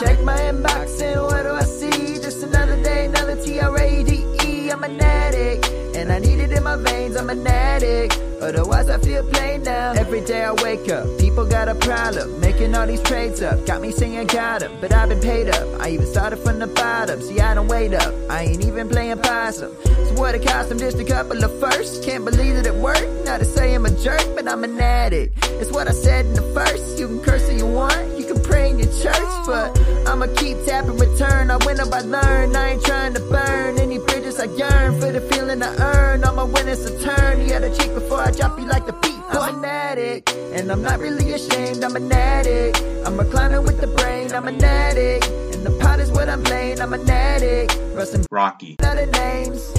Check my inbox and what do I see? Just another day, another T-R-A-D-E. I'm an addict, and I need it in my veins. I'm an addict. Otherwise, I feel plain now. Every day I wake up, people got a problem. Making all these trades up, got me singing got 'em, but I've been paid up. I even started from the bottom, see, I don't wait up. I ain't even playing possum. So what it cost them just a couple of firsts. Can't believe that it worked. Not to say I'm a jerk, but I'm an addict. It's what I said in the first. You can curse if you want, you can pray in church, but I'ma keep tapping return. I win up, I learn. I ain't trying to burn any bridges I yearn for the feeling I earn. All my winnings a turn. You gotta cheat before I drop you like the beat. I'm an addict, and I'm not really ashamed. I'm an addict. I'm reclining with the brain. I'm an addict, and the pot is what I'm playing. I'm an addict. Rustin' Rocky. other names.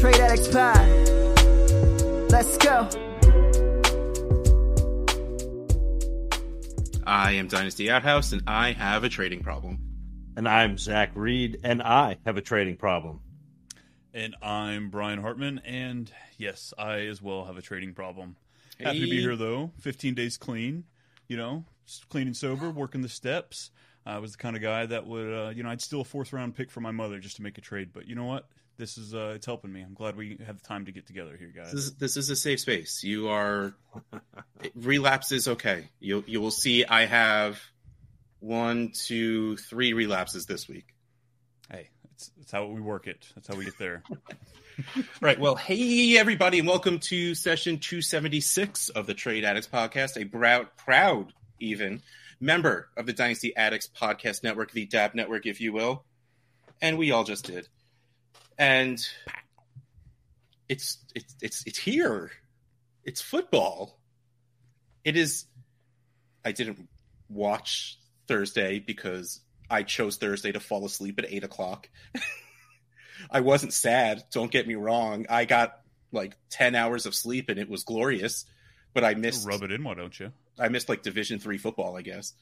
Trade Addicts Pod. Let's go. I am Dynasty Outhouse, and I have a trading problem. And I'm Zach Reed, and I have a trading problem. And I'm Brian Hartman, and yes, I as well have a trading problem. Happy to be here though. 15 days clean, you know, clean and sober, working the steps. I was the kind of guy that would, uh, you know, I'd steal a fourth round pick from my mother just to make a trade. But you know what? This is uh, it's helping me. I'm glad we have the time to get together here, guys. This is, this is a safe space. You are relapse is okay. You you will see. I have one, two, three relapses this week. Hey, it's, it's how we work it. That's how we get there. Right. Well, hey everybody, and welcome to session 276 of the Trade Addicts podcast. A proud, proud even member of the Dynasty Addicts podcast network, the DAB network, if you will. And we all just did. And it's it's it's it's here. It's football. It is. I didn't watch Thursday because I chose Thursday to fall asleep at eight o'clock. I wasn't sad. Don't get me wrong. I got like ten hours of sleep and it was glorious. But I missed Rub it in, why don't you? I missed like Division three football, I guess.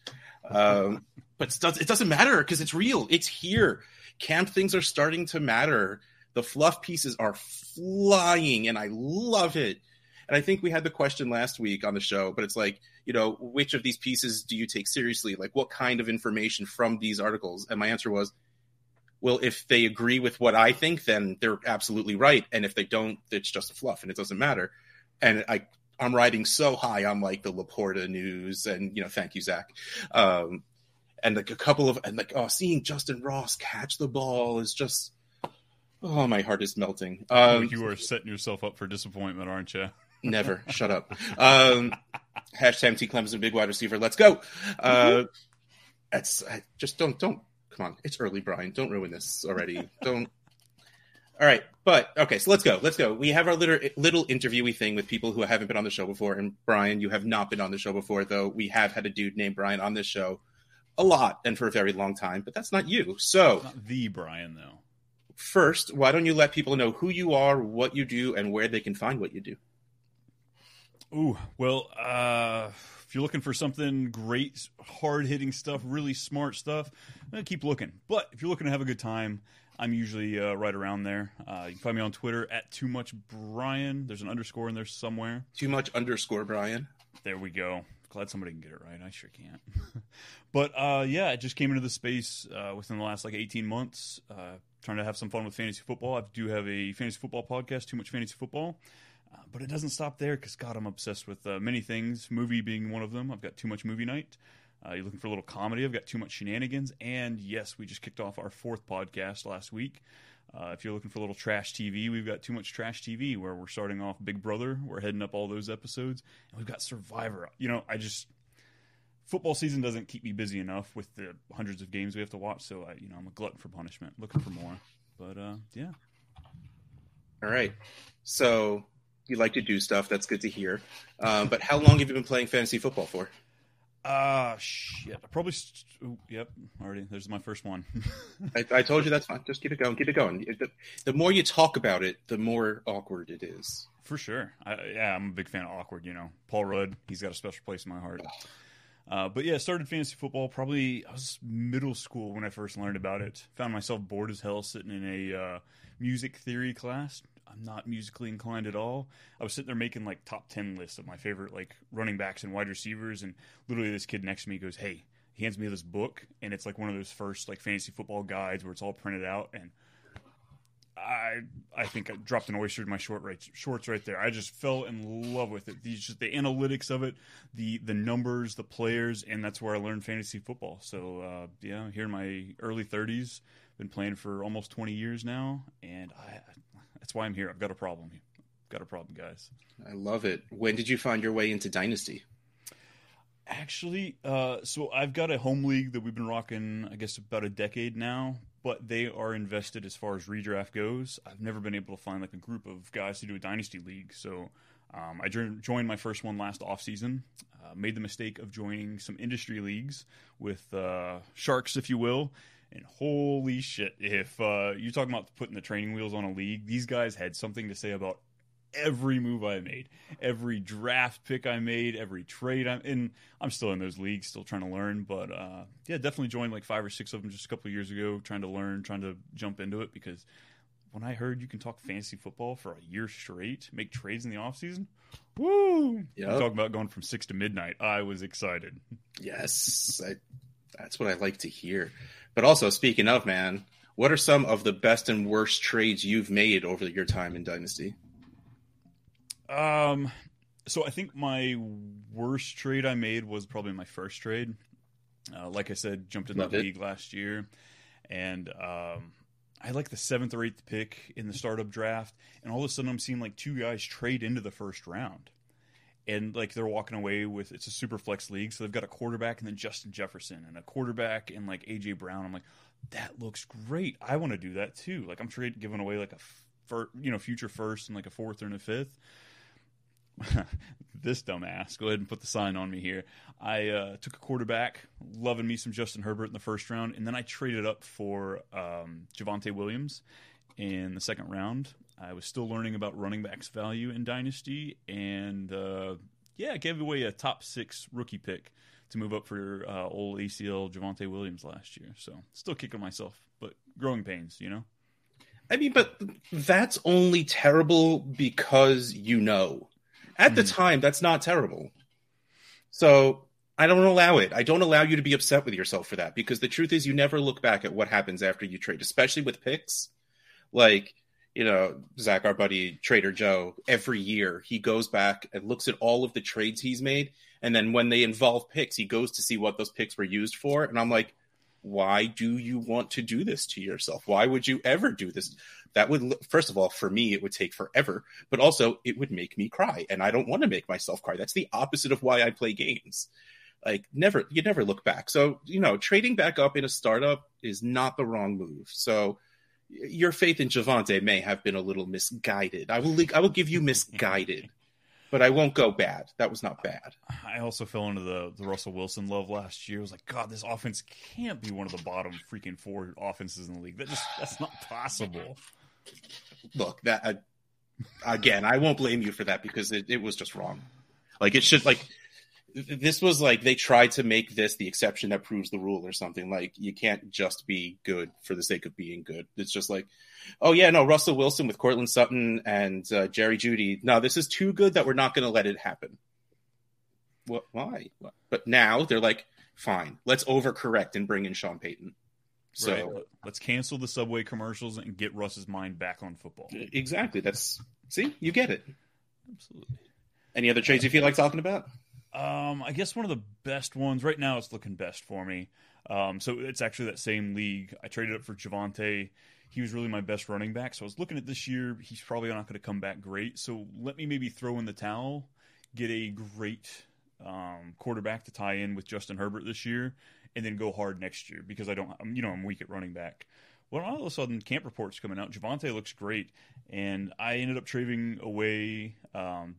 Um, but it, does, it doesn't matter because it's real. It's here. Camp things are starting to matter. The fluff pieces are flying, and I love it. And I think we had the question last week on the show, but it's like, you know, which of these pieces do you take seriously? Like, what kind of information from these articles? And my answer was, well, if they agree with what I think, then they're absolutely right. And if they don't, it's just fluff and it doesn't matter. And I I'm riding so high on like the Laporta news, and you know, thank you, Zach. Um, and like a couple of and like oh, seeing Justyn Ross catch the ball is just oh, my heart is melting. Um, you are setting yourself up for disappointment, aren't you? never shut up. Um, hashtag T Clemson big wide receiver. Let's go. Uh, that's I just don't don't come on. It's early, Brian. Don't ruin this already. don't. All right, but okay, so let's go. Let's go. We have our little little interviewee thing with people who haven't been on the show before. And Brian, you have not been on the show before, though. We have had a dude named Brian on this show a lot and for a very long time, but that's not you. So Not the Brian though. first, why don't you let people know who you are, what you do, and where they can find what you do? Ooh, well, uh, if you're looking for something great, hard hitting stuff, really smart stuff, eh, keep looking. But if you're looking to have a good time, I'm usually uh, right around there. Uh, you can find me on Twitter at too much Brian. There's an underscore in there somewhere. Too much underscore Brian. There we go. Glad somebody can get it right. I sure can't. but uh, yeah, I just came into the space uh, within the last like 18 months, uh, trying to have some fun with fantasy football. I do have a fantasy football podcast, Too Much Fantasy Football. Uh, but it doesn't stop there because, God, I'm obsessed with uh, many things, movie being one of them. I've got Too Much Movie Night. Uh, you're looking for a little comedy, I've got Too Much Shenanigans. And yes, we just kicked off our fourth podcast last week. Uh, if you're looking for a little trash TV, we've got Too Much Trash TV, where we're starting off Big Brother. We're heading up all those episodes. And we've got Survivor. You know, I just. Football season doesn't keep me busy enough with the hundreds of games we have to watch, so I, you know I'm a glutton for punishment, looking for more. But uh, yeah, All right. So you like to do stuff. That's good to hear. Um, but how long have you been playing fantasy football for? Ah, shit. I probably. St- ooh, yep, already. There's my first one. I, I told you that's fine. Just keep it going. Keep it going. The, the more you talk about it, the more awkward it is. For sure. I, yeah, I'm a big fan of awkward. You know, Paul Rudd. He's got a special place in my heart. Uh, but yeah, started fantasy football probably I was middle school when I first learned about it. Found myself bored as hell sitting in a uh, music theory class. I'm not musically inclined at all. I was sitting there making like top ten lists of my favorite like running backs and wide receivers, and literally this kid next to me goes, "Hey, he hands me this book, and it's like one of those first like fantasy football guides where it's all printed out, and I I think I dropped an oyster in my short right, shorts right there. I just fell in love with it. These just the analytics of it, the the numbers, the players, and that's where I learned fantasy football. So uh, yeah, here in my early 30s, been playing for almost 20 years now, and I that's why I'm here. I've got a problem. Here. Got a problem, guys. I love it. When did you find your way into Dynasty? Actually, uh, so I've got a home league that we've been rocking, I guess, about a decade now. But they are invested as far as redraft goes. I've never been able to find like a group of guys to do a dynasty league. So um, I joined my first one last off season. Uh, made the mistake of joining some industry leagues with uh, sharks, if you will. And holy shit, if uh, you're talking about putting the training wheels on a league, these guys had something to say about every move I made, every draft pick I made, every trade I'm in. I'm still in those leagues, still trying to learn. But uh, yeah, definitely joined like five or six of them just a couple of years ago, trying to learn, trying to jump into it because when I heard you can talk fantasy football for a year straight, make trades in the off season, woo! Yep. Talking about going from six to midnight, I was excited. Yes, I, that's what I like to hear. But also, speaking of man, what are some of the best and worst trades you've made over your time in Dynasty? Um, so I think my worst trade I made was probably my first trade. Uh, like I said, jumped in Love the it. league last year, and um, I had like the seventh or eighth pick in the startup draft, and all of a sudden I'm seeing like two guys trade into the first round, and like they're walking away with it's a super flex league, so they've got a quarterback and then Justin Jefferson and a quarterback and like AJ Brown. I'm like, that looks great. I want to do that too. Like I'm trade giving away like a fir- you know future first and like a fourth and a fifth. this dumbass. Go ahead and put the sign on me here. I uh, took a quarterback, loving me some Justin Herbert in the first round, and then I traded up for um, Javonte Williams in the second round. I was still learning about running backs value in Dynasty, and uh, yeah, I gave away a top six rookie pick to move up for uh, old ACL Javonte Williams last year. So still kicking myself, but growing pains, you know. I mean, but that's only terrible because you know. At the time, that's not terrible. So I don't allow it. I don't allow you to be upset with yourself for that because the truth is, you never look back at what happens after you trade, especially with picks. Like, you know, Zach, our buddy Trader Joe, every year he goes back and looks at all of the trades he's made. And then when they involve picks, he goes to see what those picks were used for. And I'm like, why do you want to do this to yourself? Why would you ever do this? That would, first of all, for me, it would take forever, but also it would make me cry. And I don't want to make myself cry. That's the opposite of why I play games. Like, never, you never look back. So, you know, trading back up in a startup is not the wrong move. So, your faith in Javonte may have been a little misguided. I will, I will give you misguided, but I won't go bad. That was not bad. I also fell into the, the Russell Wilson love last year. I was like, God, this offense can't be one of the bottom freaking four offenses in the league. That just that's not possible. look that uh, again i won't blame you for that because it, it was just wrong like it should like this was like they tried to make this the exception that proves the rule or something. Like you can't just be good for the sake of being good. It's just like oh yeah no russell wilson with Courtland sutton and uh, jerry jeudy no this is too good that we're not going to let it happen. What why? But now they're like fine let's overcorrect and bring in sean payton. So right. Let's cancel the subway commercials and get Russ's mind back on football. exactly. That's see you get it. Absolutely. any other trades you feel like talking about Um, I guess one of the best ones right now. It's looking best for me. Um, so it's actually that same league. I traded up for Javonte. He was really my best running back. So I was looking at this year. He's probably not going to come back great. So let me maybe throw in the towel, get a great um, quarterback to tie in with Justin Herbert this year, and then go hard next year because I don't. You know, I'm weak at running back. Well, all of a sudden, camp reports coming out. Javonte looks great, and I ended up trading away um,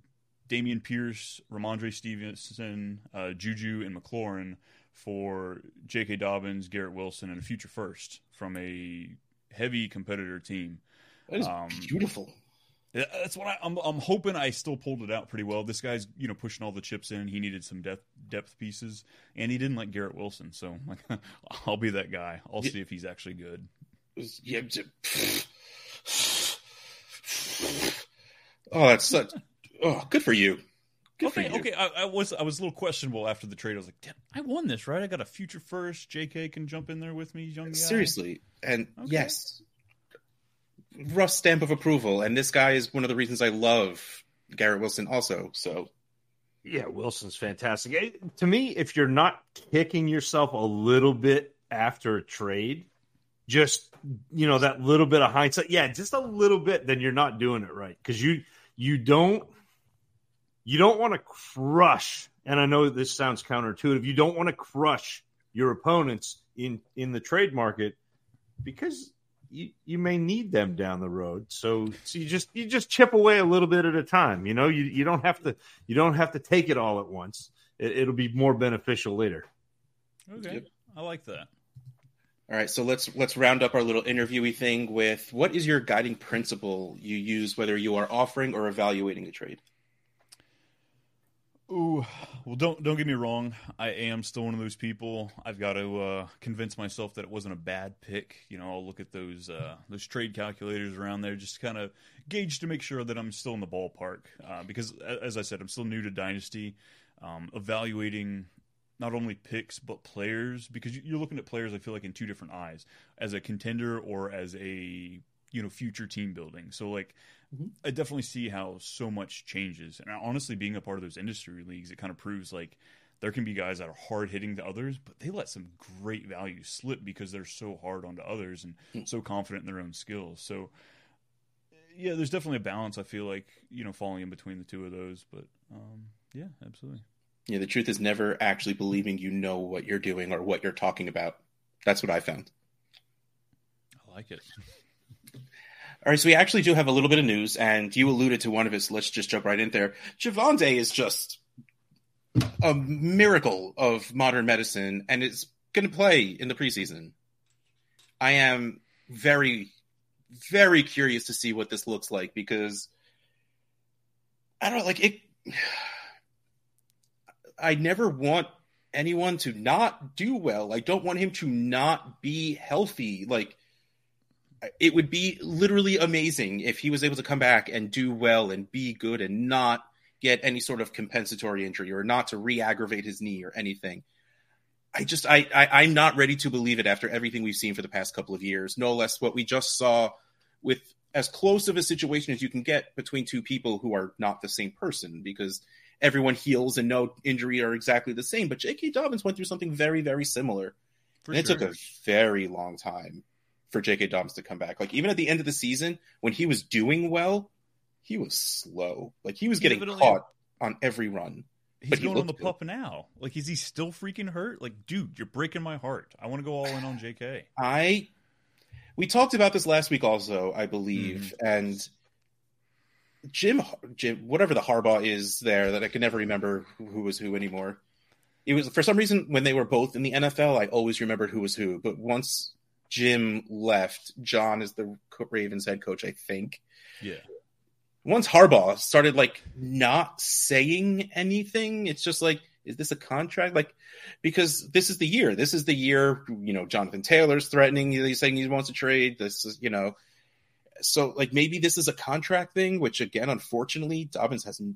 Dameon Pierce, Rhamondre Stevenson, uh, Juju, and McLaurin for J.K. Dobbins, Garrett Wilson, and a future first from a heavy competitor team. That is Um, beautiful. That's what I, I'm. I'm hoping I still pulled it out pretty well. This guy's, you know, pushing all the chips in. He needed some depth depth pieces, and he didn't like Garrett Wilson. So, like, I'll be that guy. I'll Yeah. see if he's actually good. Yeah, oh, that's such. Oh, good for you. Good for okay, you. okay. I, I was I was a little questionable after the trade. I was like, Damn, I won this, right? I got a future first. JK can jump in there with me, young guy. Seriously, and Okay. yes, rough stamp of approval. And this guy is one of the reasons I love Garrett Wilson. Also, so Yeah, Wilson's fantastic. To me, if you're not kicking yourself a little bit after a trade, just you know that little bit of hindsight, yeah, just a little bit, then you're not doing it right because you you don't you don't want to crush. And I know this sounds counterintuitive. You don't want to crush your opponents in in the trade market because you, you may need them down the road. So, so you just you just chip away a little bit at a time. You know, you you don't have to you don't have to take it all at once. It, it'll be more beneficial later. Okay, Yep. I like that. All right, so let's let's round up our little interviewee thing with what is your guiding principle you use whether you are offering or evaluating a trade? Ooh, well, don't don't get me wrong. I am still one of those people. I've got to uh, convince myself that it wasn't a bad pick. You know, I'll look at those uh, those trade calculators around there, just kind of gauge to make sure that I'm still in the ballpark. Uh, because, as I said, I'm still new to Dynasty. Um, evaluating not only picks but players, because you're looking at players. I feel like in two different eyes, as a contender or as a you know future team building. So like I definitely see how so much changes. And honestly, being a part of those industry leagues, it kind of proves like there can be guys that are hard hitting to others, but they let some great value slip because they're so hard onto others and so confident in their own skills. So, yeah, there's definitely a balance. I feel like you know falling in between the two of those, but um, yeah, absolutely. Yeah, the truth is never actually believing you know what you're doing or what you're talking about. That's what I found. I like it. All right, so we actually do have a little bit of news, and you alluded to one of it, so let's just jump right in there. Javonte is just a miracle of modern medicine, and it's going to play in the preseason. I am very, very curious to see what this looks like because I don't like it. I never want anyone to not do well. I don't want him to not be healthy. Like it would be literally amazing if he was able to come back and do well and be good and not get any sort of compensatory injury or not to re-aggravate his knee or anything. I just I, I I'm not ready to believe it after everything we've seen for the past couple of years. No less what we just saw with as close of a situation as you can get between two people who are not the same person because everyone heals and no injury are exactly the same. But J.K. Dobbins went through something very very similar. For and it took a very long time for J.K. Dobbins to come back. Like even at the end of the season, when he was doing well, he was slow. Like he was getting caught on every run. He's but he going on the good. pup now. Like, is he still freaking hurt? Like, dude, you're breaking my heart. I want to go all in on JK. I we talked about this last week also, I believe, Mm-hmm. and Jim Jim whatever the Harbaugh is there that I can never remember who, who was who anymore. It was for some reason when they were both in the NFL, I always remembered who was who. But once Jim left, John is the Ravens head coach, I think. Yeah. once Harbaugh started like not saying anything, it's just like, is this a contract? Like, because this is the year. This is the year. You know, Jonathan Taylor's threatening. He's saying he wants to trade. This is, you know, so like maybe this is a contract thing. Which again, unfortunately, Dobbins hasn't.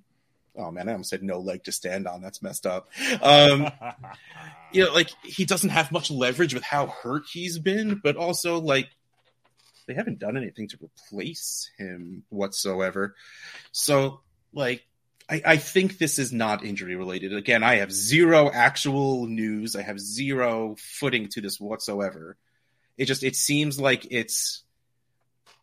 Oh man, I almost said no leg to stand on. That's messed up. Um, you know, like he doesn't have much leverage with how hurt he's been, but also like they haven't done anything to replace him whatsoever. So, like, I, I think this is not injury related. Again, I have zero actual news. I have zero footing to this whatsoever. It just it seems like it's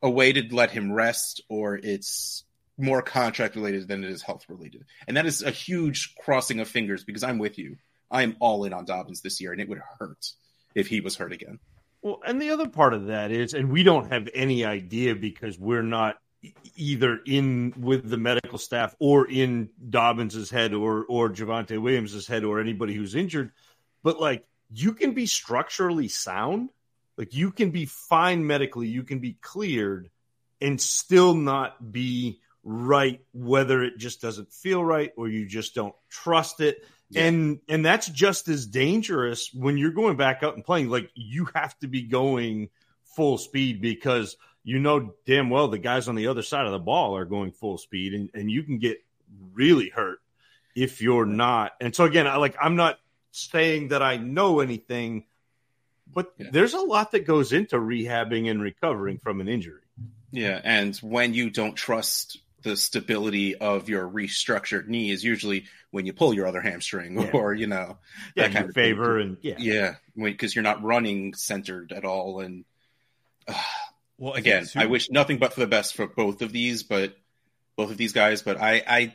a way to let him rest, or it's more contract related than it is health related. And that is a huge crossing of fingers because I'm with you. I'm all in on Dobbins this year, and it would hurt if he was hurt again. Well, and the other part of that is, and we don't have any idea because we're not either in with the medical staff or in Dobbins's head or or Javonte Williams's head or anybody who's injured. But like, you can be structurally sound, like you can be fine medically, you can be cleared, and still not be right. Whether it just doesn't feel right or you just don't trust it Yeah. and and that's just as dangerous when you're going back out and playing like you have to be going full speed because you know damn well the guys on the other side of the ball are going full speed and, and you can get really hurt if you're not. And so again, I like I'm not saying that I know anything, but Yeah. there's a lot that goes into rehabbing and recovering from an injury. Yeah, and when you don't trust the stability of your restructured knee is usually when you pull your other hamstring Yeah. or you know Yeah, that kind in of thing. favor and yeah. yeah because you're not running centered at all and Well, again too- i wish nothing but for the best for both of these but both of these guys but i i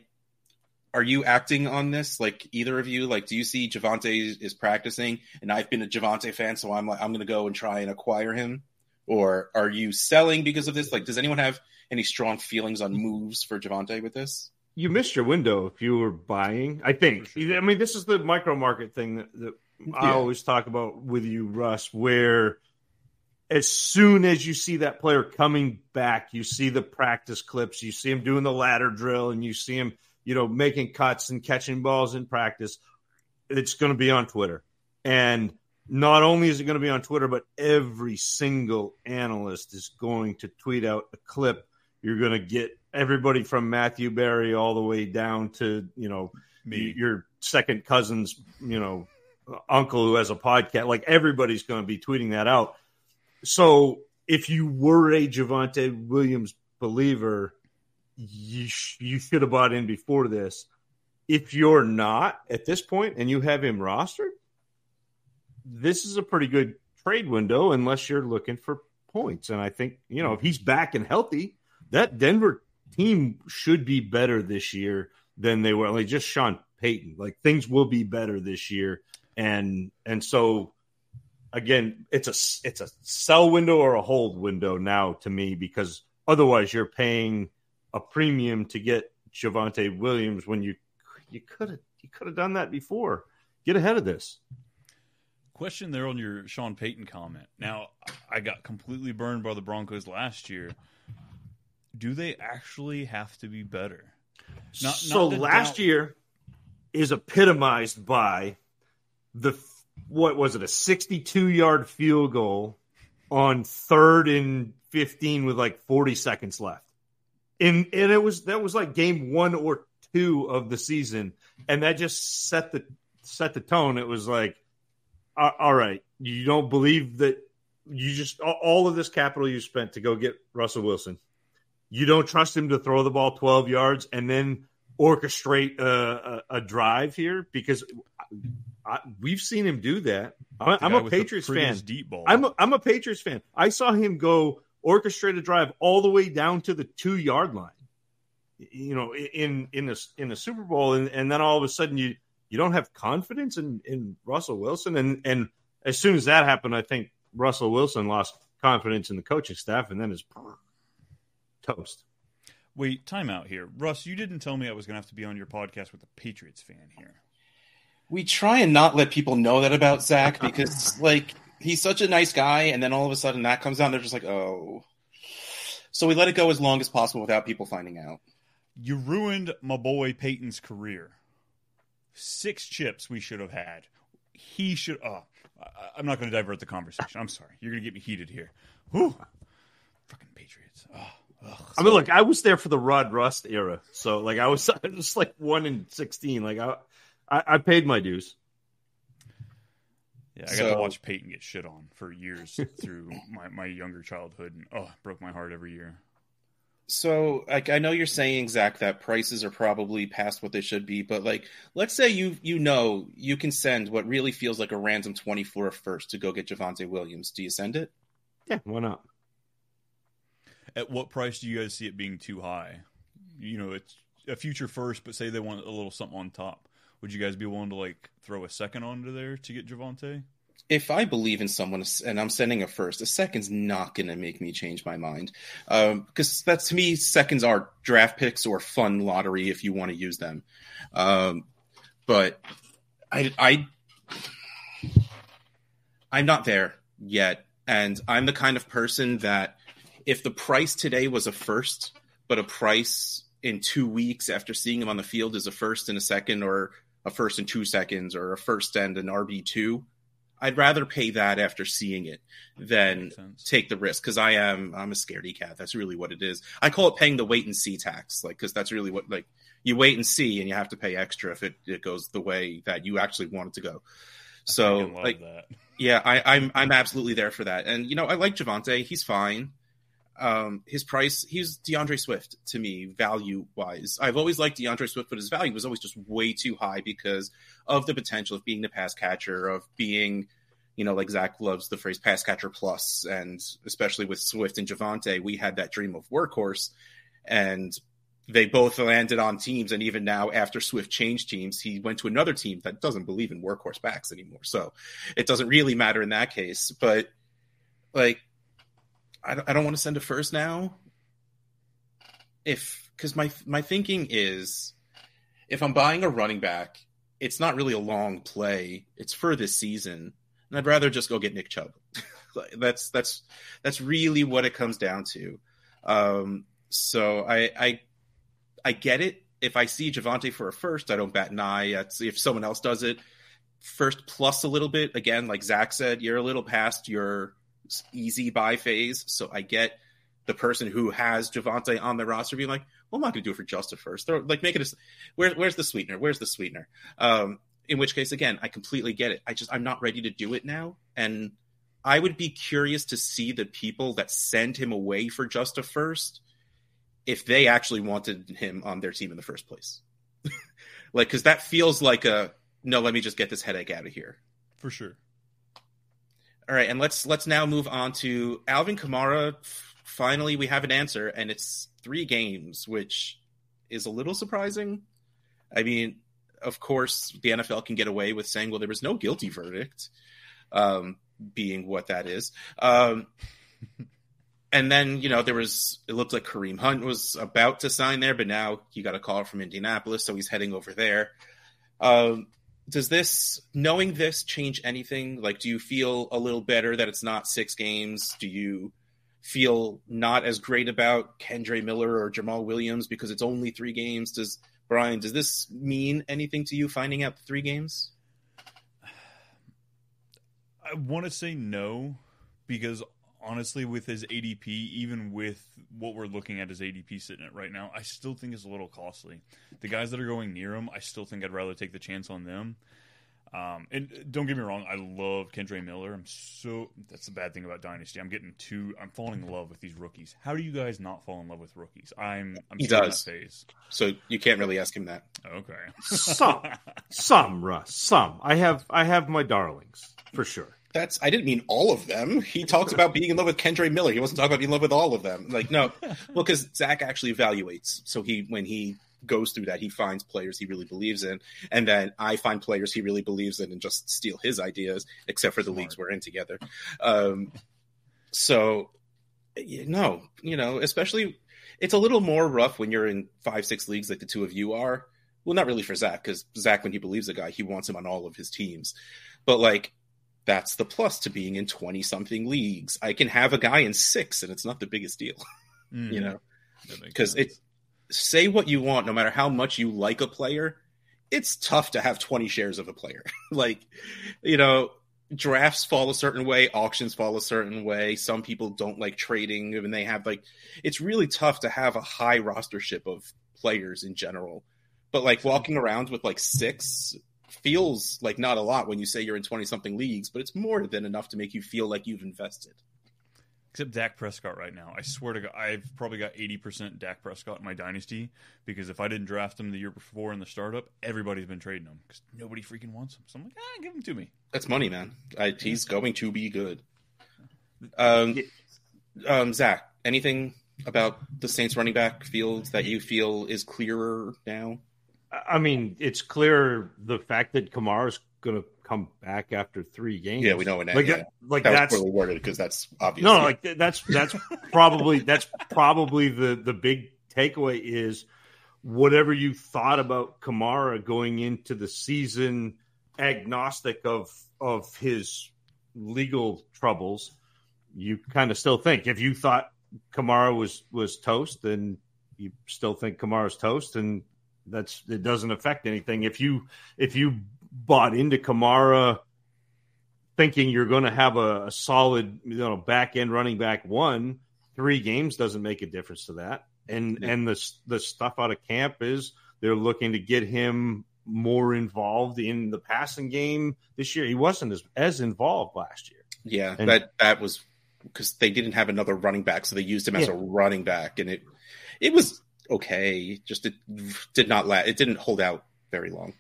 are you acting on this like either of you like do you see javonte is practicing and i've been a javonte fan so i'm like i'm gonna go and try and acquire him or are you selling because of this like does anyone have any strong feelings on moves for javonte with this You missed your window if you were buying. I think. I mean, this is the micro market thing that, that I always talk about with you, Russ, where as soon as you see that player coming back, you see the practice clips, you see him doing the ladder drill, and you see him, you know, making cuts and catching balls in practice. It's going to be on Twitter. And not only is it going to be on Twitter, but every single analyst is going to tweet out a clip. You're going to get everybody from Matthew Berry all the way down to, you know, me. your second cousin's, you know, uncle who has a podcast. Like everybody's going to be tweeting that out. So if you were a Javonte Williams believer, you sh- you should have bought in before this. If you're not at this point and you have him rostered, this is a pretty good trade window unless you're looking for points. And I think you know if he's back and healthy, that Denver team should be better this year than they were. Like just Sean Payton, like things will be better this year, and and so again, it's a it's a sell window or a hold window now to me because otherwise you're paying a premium to get Javonte Williams when you you could have you could have done that before. Get ahead of this. Question there on your Sean Payton comment. Now, I got completely burned by the Broncos last year. Do they actually have to be better? Not- so not last doubt- year is epitomized by the what was it a 62 yard field goal on third and 15 with like 40 seconds left and and it was that was like game one or two of the season and that just set the set the tone it was like Uh, all right you don't believe that you just all- of this capital you spent to go get russell wilson you don't trust him to throw the ball 12 yards and then orchestrate a, a, a drive here because I, we've seen him do that. I, I'm a Patriots fan. Deep ball. I'm a, I'm a Patriots fan. I saw him go orchestrate a drive all the way down to the two yard line. You know, in in the in the Super Bowl, and, and then all of a sudden you you don't have confidence in in Russell Wilson, and and as soon as that happened, I think Russell Wilson lost confidence in the coaching staff, and then is toast. Wait, time out here. Russ, you didn't tell me I was going to have to be on your podcast with a Patriots fan here. we try and not let people know that about Zach because like he's such a nice guy, and then all of a sudden that comes out, and they're just like, oh. So we let it go as long as possible without people finding out. You ruined my boy Peyton's career. Six chips we should have had. He should. Oh, I, I'm not going to divert the conversation. I'm sorry. You're going to get me heated here. Whew. Fucking Patriots. Oh, ugh. I mean, look, I was there for the Rod Rust era, so like I was, I was like one in sixteen. Like I, I, I paid my dues. Yeah, I got So- to watch Peyton get shit on for years through my, my younger childhood, and oh, it broke my heart every year. So, like, I know you're saying, Zach, that prices are probably past what they should be, but like, let's say you you know you can send what really feels like a random twenty for a first to go get Javonte Williams. Do you send it? Yeah, why not? At what price do you guys see it being too high? You know, it's a future first, but say they want a little something on top. Would you guys be willing to like throw a second onto there to get Javonte? If I believe in someone and I'm sending a first, a second's not going to make me change my mind. Because that's to me, seconds are draft picks or fun lottery if you want to use them. Um, but I, I, I'm not there yet, and I'm the kind of person that if the price today was a first, but a price in two weeks after seeing him on the field is a first and a second, or a first and two seconds, or a first and an RB two, I'd rather pay that after seeing it than take the risk because I am I'm a scaredy cat. That's really what it is. I call it paying the wait and see tax, like because that's really what like you wait and see, and you have to pay extra if it, it goes the way that you actually want it to go. So like that. yeah, I, I'm I'm absolutely there for that. And you know, I like Javonte. He's fine. Um, his price, he's DeAndre Swift to me, value wise. I've always liked DeAndre Swift, but his value was always just way too high because of the potential of being the pass catcher, of being, you know, like Zach loves the phrase pass catcher plus, and especially with Swift and Javonte, we had that dream of workhorse, and they both landed on teams. And even now, after Swift changed teams, he went to another team that doesn't believe in workhorse backs anymore. So it doesn't really matter in that case. But like, I I don't want to send a first now. If because my my thinking is, if I'm buying a running back, it's not really a long play. It's for this season, and I'd rather just go get Nick Chubb. that's that's that's really what it comes down to. Um, so I I I get it. If I see Javonte for a first, I don't bat an eye. If someone else does it, first plus a little bit. Again, like Zach said, you're a little past your easy buy phase. So I get the person who has Javonte on their roster being like, well, I'm not going to do it for just a first. Throw, like, make it a, where, where's the sweetener? Where's the sweetener? Um, in which case, again, I completely get it. I just, I'm not ready to do it now. And I would be curious to see the people that send him away for just a first if they actually wanted him on their team in the first place. like, because that feels like a no. Let me just get this headache out of here. For sure. All right, and let's let's now move on to Alvin Kamara. Finally, we have an answer, and it's three games, which is a little surprising. I mean, of course, the NFL can get away with saying, "Well, there was no guilty verdict," um, being what that is. Um, and then you know there was it looked like Kareem Hunt was about to sign there, but now he got a call from Indianapolis, so he's heading over there. Um, does this knowing this change anything? Like, do you feel a little better that it's not six games? Do you feel not as great about Kendre Miller or Jamaal Williams because it's only three games? Does Brian? Does this mean anything to you? Finding out three games? I want to say no because honestly, with his ADP, even with what we're looking at his ADP sitting at right now, I still think it's a little costly. The guys that are going near him, I still think I'd rather take the chance on them. Um, and don't get me wrong, I love Kendre Miller. I'm so that's the bad thing about Dynasty. I'm getting too I'm falling in love with these rookies. How do you guys not fall in love with rookies? I'm I'm He does. that phase. So you can't really ask him that. Okay. Some, some, Russ, some. I have, I have my darlings for sure. That's I didn't mean all of them. He talks about being in love with Kendre Miller. He wasn't talking about being in love with all of them. Like no, well, because Zach actually evaluates. So he when he goes through that, he finds players he really believes in, and then I find players he really believes in and just steal his ideas. Except for the Smart. leagues we're in together. Um, so no, you know, especially it's a little more rough when you're in five six leagues like the two of you are. Well, not really for Zach because Zach, when he believes a guy, he wants him on all of his teams. But like that's the plus to being in 20 something leagues. I can have a guy in six and it's not the biggest deal, Mm, you know, because it say what you want, no matter how much you like a player, it's tough to have 20 shares of a player. like, you know, drafts fall a certain way, auctions fall a certain way. Some people don't like trading and they have like, it's really tough to have a high rostership of players in general. But like walking around with like six feels like not a lot when you say you're in 20 something leagues, but it's more than enough to make you feel like you've invested. Except Dak Prescott right now. I swear to God, I've probably got 80% Dak Prescott in my dynasty because if I didn't draft him the year before in the startup, everybody's been trading him because nobody freaking wants him. So I'm like, ah, give him to me. That's money, man. I, he's going to be good. Um, um, Zach, anything about the Saints running back field that you feel is clearer now? I mean, it's clear the fact that Kamara's going to come back after three games. Yeah, we know that. Like, yeah. that, like that that's poorly worded because that's obvious. no, Yeah. like that's that's probably that's probably the the big takeaway is whatever you thought about Kamara going into the season, agnostic of of his legal troubles, you kind of still think if you thought Kamara was was toast, then you still think Kamara's toast, and that's it doesn't affect anything. If you if you bought into Kamara thinking you're going to have a, a solid, you know, back end running back one, three games doesn't make a difference to that. And Yeah. and the the stuff out of camp is they're looking to get him more involved in the passing game this year. He wasn't as as involved last year. Yeah, And- that that was because they didn't have another running back, so they used him as a running back, and it it was okay. Just it did not last. It didn't hold out very long.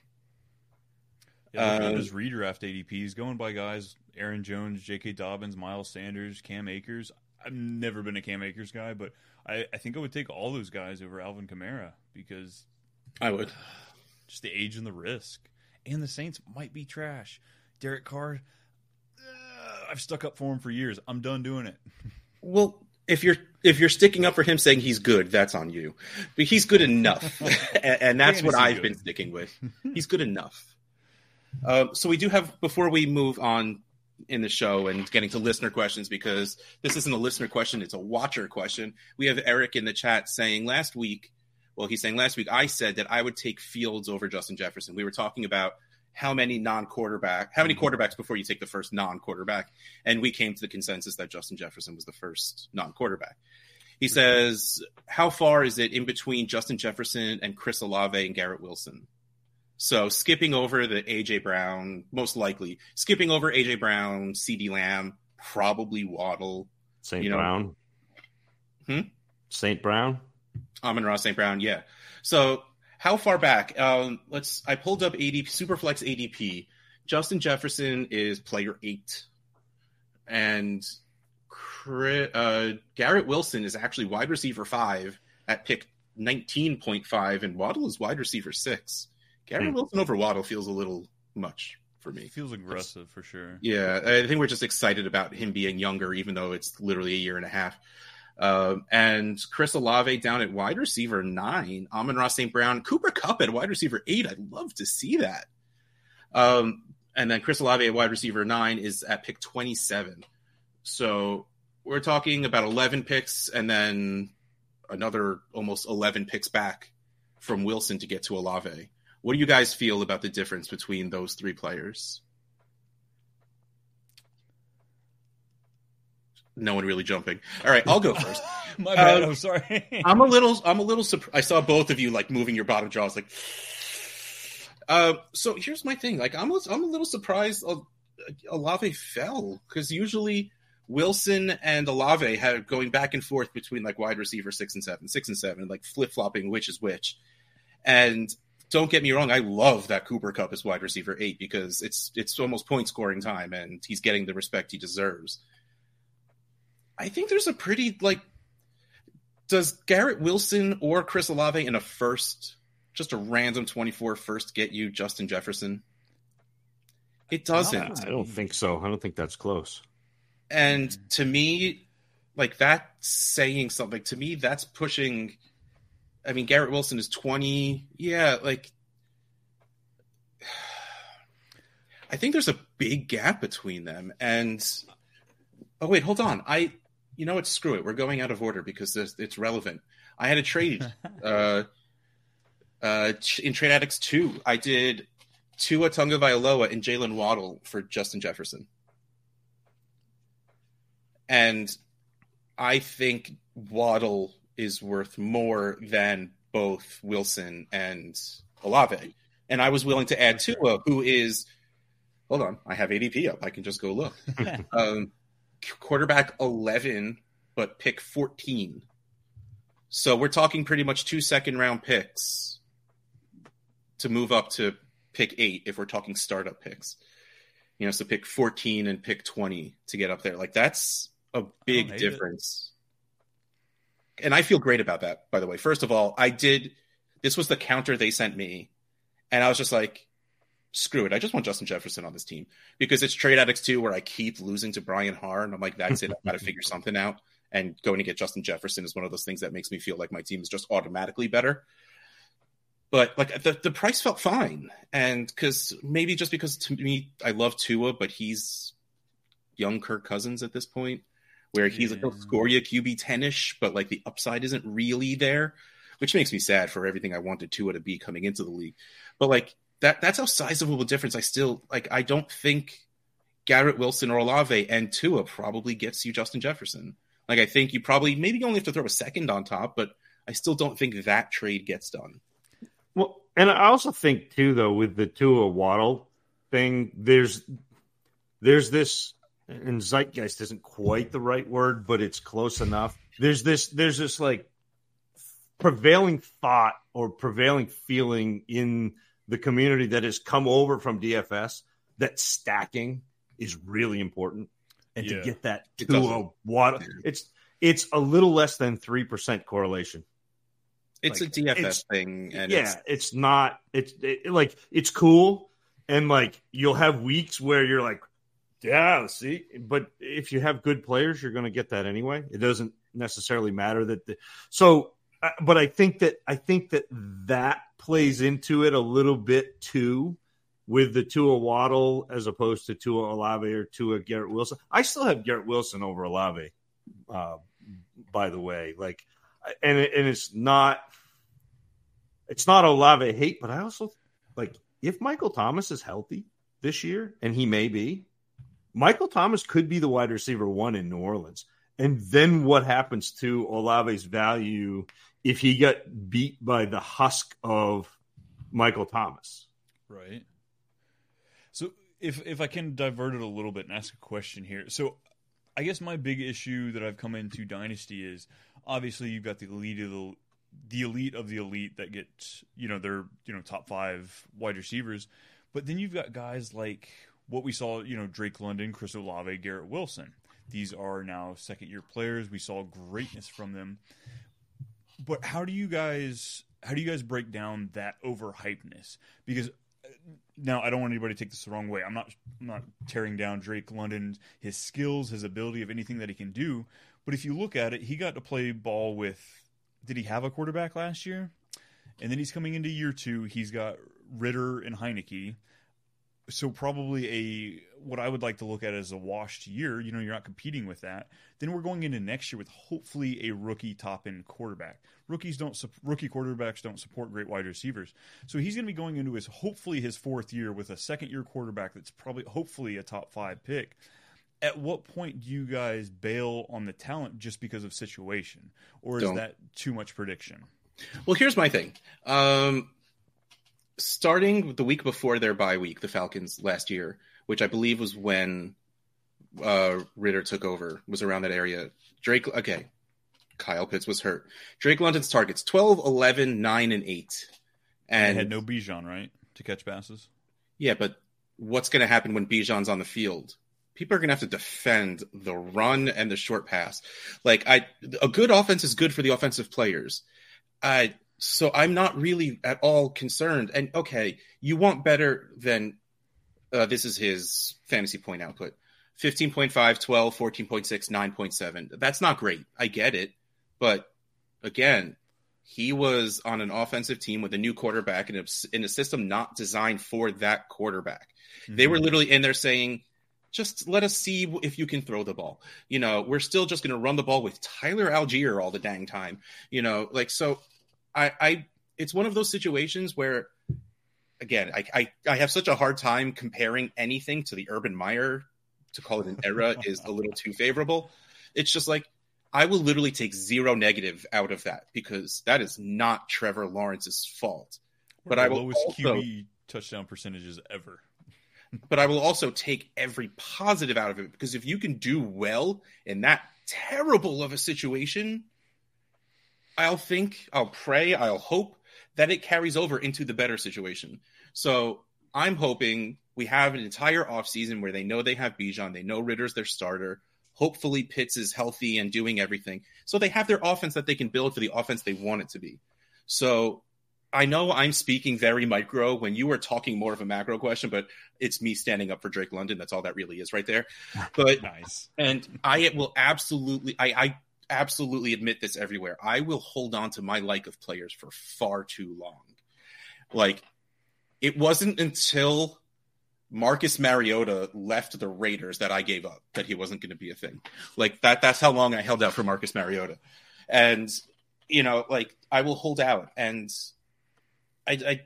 Yeah, Um, his redraft ADPs going by guys Aaron Jones, J.K. Dobbins, Miles Sanders, Cam Akers. I've never been a Cam Akers guy, but I, I think I would take all those guys over Alvin Kamara because I would. just the age and the risk. And the Saints might be trash. Derek Carr, uh, I've stuck up for him for years. I'm done doing it. Well, if you're if you're sticking up for him saying he's good, that's on you. But he's good enough, and, and that's what I've good. been sticking with. He's good enough. Um, so we do have before we move on in the show and getting to listener questions because this isn't a listener question; it's a watcher question. We have Eric in the chat saying last week. Well, he's saying last week I said that I would take Fields over Justin Jefferson. We were talking about how many non-quarterback, how many quarterbacks before you take the first non-quarterback, and we came to the consensus that Justin Jefferson was the first non-quarterback. He says, "How far is it in between Justin Jefferson and Chris Olave and Garrett Wilson?" So skipping over the AJ Brown, most likely skipping over AJ Brown, CeeDee Lamb, probably Waddle, St. You know- Brown. Hmm? St. Brown. Amon-Ra St. Brown, yeah. So how far back? Um, let's. I pulled up ADP Superflex ADP. Justin Jefferson is player eight, and uh, Garrett Wilson is actually wide receiver five at pick nineteen point five, and Waddle is wide receiver six. Garrett Hmm. Wilson over Waddle feels a little much for me. Feels aggressive for sure. Yeah, I think we're just excited about him being younger, even though it's literally a year and a half. Um, and Chris Olave down at wide receiver nine, Amon-Ra St. Brown, Cooper Kupp at wide receiver eight. I'd love to see that. Um, and then Chris Olave at wide receiver nine is at pick 27. So we're talking about 11 picks and then another almost 11 picks back from Wilson to get to Olave. What do you guys feel about the difference between those three players? No one really jumping. All right, I'll go first. My bad. Um, I'm sorry. I'm a little, I'm a little surprised. I saw both of you like moving your bottom jaws, like. Uh, so here's my thing. Like, I'm, a- I'm a little surprised uh, Olave fell because usually Wilson and Olave had going back and forth between like wide receiver six and seven, six and seven, like flip flopping which is which. And don't get me wrong, I love that Cooper Kupp is wide receiver eight because it's it's almost point scoring time and he's getting the respect he deserves. I think there's a pretty like does Garrett Wilson or Chris Olave in a first, just a random 24 first, get you Justin Jefferson? It doesn't. I don't think so. I don't think that's close. And to me, like that saying something. To me, that's pushing. I mean, Garrett Wilson is 20. Yeah, like. I think there's a big gap between them. And. Oh, wait, hold on. I. You know what? Screw it. We're going out of order because it's relevant. I had a trade. uh, uh, in Trade Addicts 2, I did Tua Tagovailoa and Jaylen Waddle for Justin Jefferson. And I think Waddle is worth more than both Wilson and Olave. And I was willing to add Tua, who is, hold on, I have ADP up. I can just go look. um, quarterback 11, but pick 14. So we're talking pretty much two second round picks to move up to pick eight if we're talking startup picks. You know, so pick 14 and pick 20 to get up there. Like that's a big oh, it. difference. And I feel great about that, by the way. First of all, I did this was the counter they sent me. And I was just like, screw it. I just want Justin Jefferson on this team because it's trade addicts too, where I keep losing to Brian Harr. And I'm like, that's it. I've got to figure something out. And going to get Justin Jefferson is one of those things that makes me feel like my team is just automatically better. But like the, the price felt fine. And because maybe just because to me, I love Tua, but he's young Kirk Cousins at this point, where he's like, he'll score you QB 10 ish, but like the upside isn't really there, which makes me sad for everything I wanted Tua to be coming into the league. But like that, that's how sizable a difference I still like. I don't think Garrett Wilson or Olave, and Tua probably gets you Justin Jefferson. Like I think you probably maybe you only have to throw a second on top, but I still don't think that trade gets done. Well, and I also think too, though, with the Tua Waddle thing, there's there's this, and zeitgeist isn't quite the right word, but it's close enough. There's this there's this like prevailing thought or prevailing feeling in the community that has come over from DFS that stacking is really important, and Yeah. to get that It Tua doesn't. Waddle, it's it's a little less than three percent correlation. It's Like, a DFS it's- thing, and yeah, it's, it's, not. It's it, like it's cool, and like you'll have weeks where you're like, yeah, see. But if you have good players, you're going to get that anyway. It doesn't necessarily matter that. The, so, but I think that I think that that plays into it a little bit too. With the Tua Waddle as opposed to Tua Olave or Tua Garrett Wilson, I still have Garrett Wilson over Olave. Uh, by the way, like, and it, and it's not it's not Olave hate, but I also like if Michael Thomas is healthy this year, and he may be, Michael Thomas could be the wide receiver one in New Orleans. And then what happens to Olave's value if he got beat by the husk of Michael Thomas? Right. So if if I can divert it a little bit and ask a question here. So I guess my big issue that I've come into Dynasty is obviously you've got the elite of the the elite of the elite that get you know they're you know top five wide receivers, but then you've got guys like what we saw you know Drake London, Chris Olave, Garrett Wilson. These are now second year players. We saw greatness from them. But how do you guys how do you guys break down that overhypeness? Because uh, now I don't want anybody to take this the wrong way. I'm not I'm not tearing down Drake London, his skills, his ability of anything that he can do. But if you look at it, he got to play ball with did he have a quarterback last year? And then he's coming into year two. He's got Ridder and Heinicke. So probably a what I would like to look at as a washed year. You know, you're not competing with that. Then we're going into next year with hopefully a rookie top end quarterback. Rookies don't rookie quarterbacks don't support great wide receivers. So he's going to be going into his hopefully his fourth year with a second year quarterback that's probably hopefully a top five pick. At what point do you guys bail on the talent just because of situation, or is Don't. that too much prediction? Well, here's my thing. Um, starting the week before their bye week, the Falcons last year, which I believe was when uh, Ridder took over, was around that area. Drake, okay, Kyle Pitts was hurt. Drake London's targets 12, 11, 9, and 8. And And had no Bijan right to catch passes. yeah, but what's going to happen when Bijan's on the field? People are going to have to defend the run and the short pass. Like I, a good offense is good for the offensive players. I so I'm not really at all concerned. And okay, you want better than uh, this is his fantasy point output 15.5, 12, 14.6, 9.7. That's not great. I get it. But again, he was on an offensive team with a new quarterback in a, in a system not designed for that quarterback. They were literally in there saying, just let us see if you can throw the ball. You know, we're still just going to run the ball with Tyler Allgeier all the dang time. You know, like so. I, I, it's one of those situations where, again, I, I, I have such a hard time comparing anything to the Urban Meyer. To call it an era is a little too favorable. It's just like I will literally take zero negative out of that because that is not Trevor Lawrence's fault. But I will lowest also- QB touchdown percentages ever. but I will also take every positive out of it because if you can do well in that terrible of a situation, I'll think, I'll pray, I'll hope that it carries over into the better situation. So I'm hoping we have an entire offseason where they know they have Bijan, they know Ridder's their starter. Hopefully Pitts is healthy and doing everything. So they have their offense that they can build for the offense they want it to be. So I know I'm speaking very micro when you were talking more of a macro question, but it's me standing up for Drake London. That's all that really is right there. But Nice. and I will absolutely, I, I absolutely admit this everywhere. I will hold on to my like of players for far too long. Like it wasn't until Marcus Mariota left the Raiders that I gave up that he wasn't going to be a thing. Like that, that's how long I held out for Marcus Mariota. And, you know, like I will hold out and I, I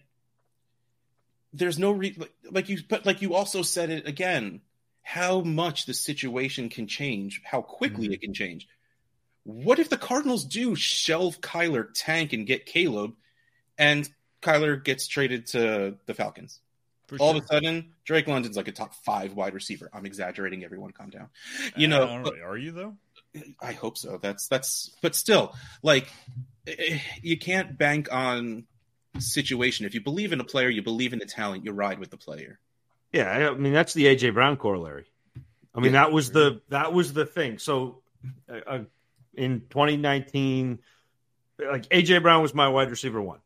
there's no re- like, like you but like you also said it again how much the situation can change, how quickly Mhm. it can change. What if the Cardinals do shelve Kyler, tank, and get Caleb, and Kyler gets traded to the Falcons? For All sure. of a sudden, Drake London's like a top five wide receiver. I'm exaggerating. Everyone, calm down. You know, don't but- are you though? I hope so. That's that's, but still, like, eh, you can't bank on situation. If you believe in a player, you believe in the talent, you ride with the player. Yeah, I I mean that's the AJ Brown corollary. I mean Yeah. that was the that was the thing. So uh, in 2019, like AJ Brown was my wide receiver one.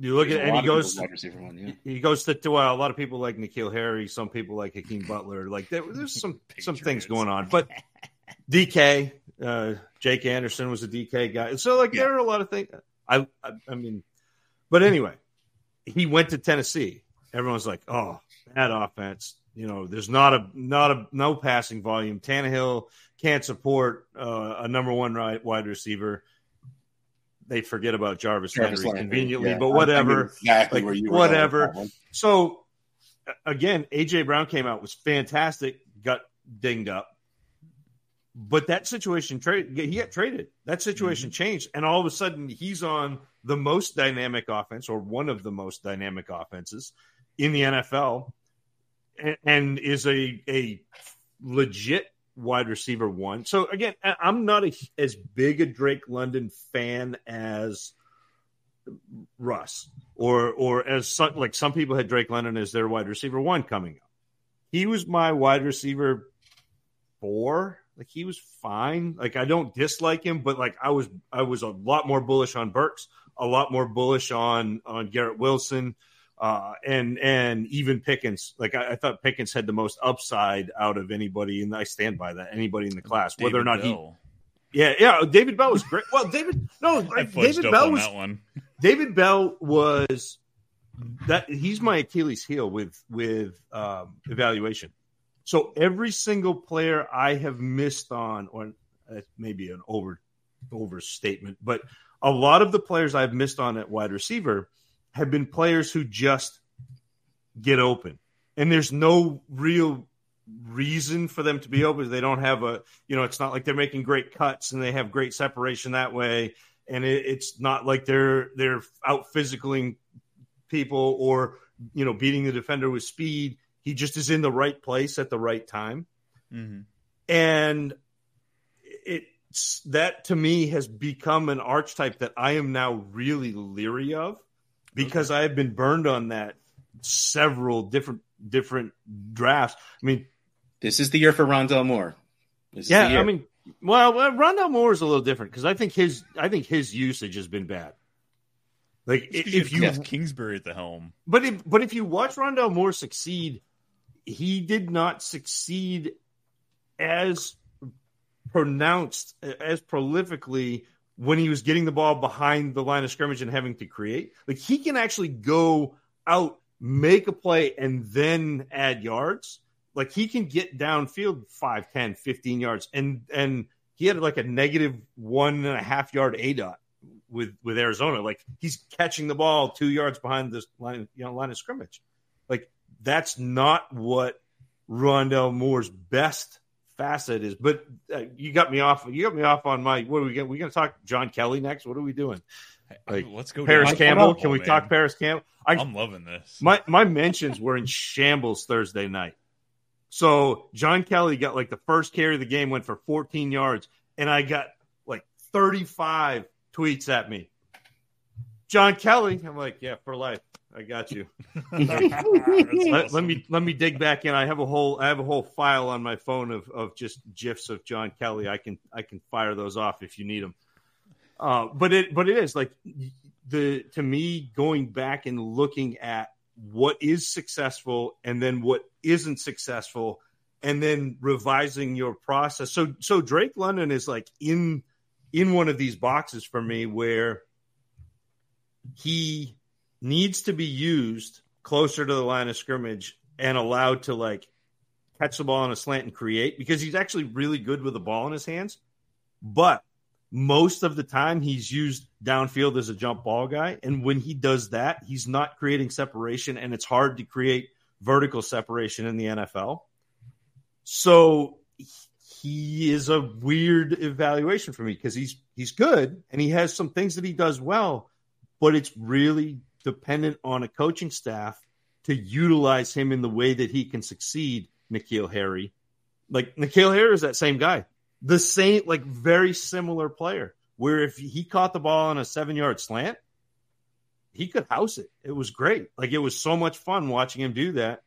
You look There's at and he goes wide receiver one. Yeah, he goes to, to uh, a lot of people like N'Keal Harry, some people like Hakeem Butler. Like there, there's some some things going on, but DK, uh, Jake Anderson was a DK guy. So like Yeah. there are a lot of things. I, I I mean, but anyway, he went to Tennessee. Everyone's like, oh, bad offense. You know, there's not a not a no passing volume. Tannehill can't support uh, a number one right, wide receiver. They forget about Jarvis, Jarvis Landry Landry, conveniently, yeah. but whatever. exactly Like, where you were whatever. So again, AJ Brown came out was fantastic, got dinged up. But that situation trade he got traded. That situation changed, and all of a sudden he's on the most dynamic offense, or one of the most dynamic offenses in the NFL, and, is a a legit wide receiver one. So again, I'm not a, as big a Drake London fan as Russ or or as some, like some people had Drake London as their wide receiver one coming up. He was my wide receiver four. Like he was fine. Like I don't dislike him, but like I was I was a lot more bullish on Burks, a lot more bullish on on Garrett Wilson, uh, and and even Pickens. Like I, I thought Pickens had the most upside out of anybody, and I stand by that. Anybody in the class, whether or not he, yeah, yeah. David Bell was great. Well, David, no, like, David Bell was that one. David Bell was that he's my Achilles heel with with um, evaluation. So every single player I have missed on, or uh, maybe an over overstatement, but a lot of the players I've missed on at wide receiver have been players who just get open, and there's no real reason for them to be open. They don't have a, you know, it's not like they're making great cuts and they have great separation that way and it, it's not like they're they're out physicaling people or you know beating the defender with speed. He just is in the right place at the right time, Mhm. and it's that to me has become an archetype that I am now really leery of because I have been burned on that several different different drafts. I mean, This is the year for Rondale Moore. This is the yeah, year. I mean, well, well, Rondale Moore is a little different because I think his I think his usage has been bad. Like It's 'cause if you you, have Kingsbury at the helm, but if but if you watch Rondale Moore succeed, he did not succeed as pronounced as prolifically when he was getting the ball behind the line of scrimmage and having to create. Like he can actually go out, make a play, and then add yards. Like he can get downfield 5, 10, 15 yards. And and he had like a negative one and a half yard A dot with with Arizona. Like he's catching the ball two yards behind this line, you know, line of scrimmage. Like that's not what Rondale Moore's best facet is. But uh, you got me off. You got me off on my. What are we going? We going to talk John Kelly next? What are we doing? Like, let's go. Parris Campbell? Oh, Can we man. talk Parris Campbell? I, I'm loving this. my my mentions were in shambles Thursday night. So John Kelly got like the first carry of the game, went for 14 yards, and I got like 35 tweets at me. John Kelly, I'm like, yeah, for life. I got you. That's Let, let me let me dig back in. I have a whole I have a whole file on my phone of, of just gifs of John Kelly. I can I can fire those off if you need them. Uh, but it but it is like the to me going back and looking at what is successful and then what isn't successful and then revising your process. So so Drake London is like in in one of these boxes for me where he needs to be used closer to the line of scrimmage and allowed to like catch the ball on a slant and create because he's actually really good with the ball in his hands. But most of the time he's used downfield as a jump ball guy. And when he does that, he's not creating separation and it's hard to create vertical separation in the NFL. So he is a weird evaluation for me because he's he's good and he has some things that he does well, but it's really dependent on a coaching staff to utilize him in the way that he can succeed. N'Keal Harry, like N'Keal Harry is that same guy, the same like very similar player. Where if he caught the ball on a seven yard slant, he could house it. It was great. Like it was so much fun watching him do that.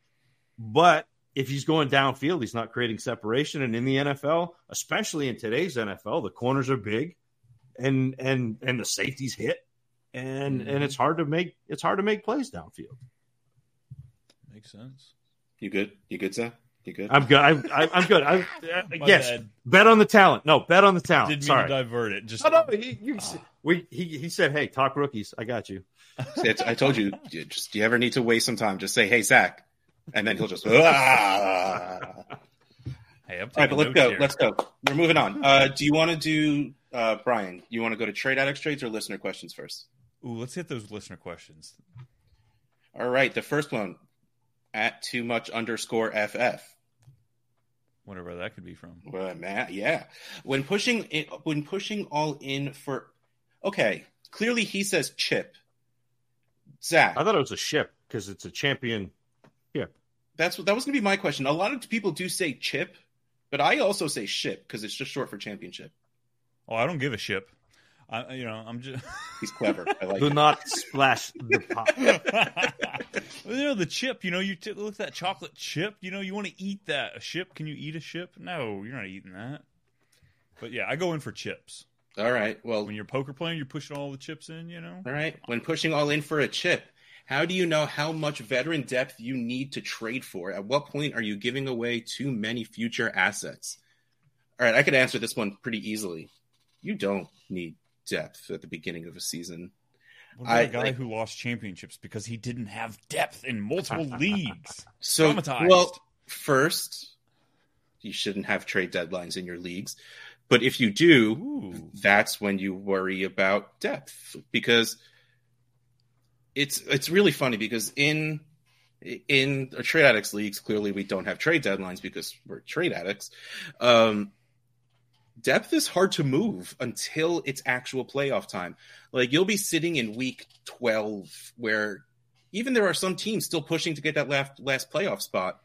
But if he's going downfield, he's not creating separation. And in the NFL, especially in today's NFL, the corners are big, and and and the safeties hit, and mm-hmm. and it's hard to make it's hard to make plays downfield. Makes sense. You good? You good, Zach? You good? I'm good. I'm, I'm good. I, uh, yes. Bad. Bet on the talent. No, bet on the talent. Didn't Sorry. mean to divert it. Just no, no. He, you, oh. we, he, he said, "Hey, talk rookies. I got you." I told you. Just, do you ever need to waste some time? Just say, "Hey, Zach," and then he'll just. Ah. Hey, I'm All right, but let's go. Here. Let's go. We're moving on. Uh, do you want to do uh, Brian? You want to go to trade addicts trades or listener questions first? Ooh, let's hit those listener questions. All right, the first one at too much underscore ff. Whatever that could be from. Well, man, yeah. When pushing it, when pushing all in for, okay, clearly he says chip. Zach, I thought it was a ship because it's a champion Yep. that's that was going to be my question. A lot of people do say chip, but I also say ship because it's just short for championship. Oh, I don't give a ship. I, you know, I'm just. He's clever. I like. Do not splash the pot. you know the chip. You know, you t- look at that chocolate chip. You know, you want to eat that. A ship? Can you eat a ship? No, you're not eating that. But yeah, I go in for chips. All right. Well, when you're poker playing, you're pushing all the chips in. You know. All right. When pushing all in for a chip, how do you know how much veteran depth you need to trade for? At what point are you giving away too many future assets? All right, I could answer this one pretty easily. You don't need depth at the beginning of a season. What about I, a guy like, who lost championships because he didn't have depth in multiple leagues? So, well, first, you shouldn't have trade deadlines in your leagues. But if you do, Ooh. that's when you worry about depth because – it's it's really funny because in in trade addicts leagues, clearly we don't have trade deadlines because we're trade addicts. Um, depth is hard to move until it's actual playoff time. Like you'll be sitting in week twelve where even there are some teams still pushing to get that last last playoff spot,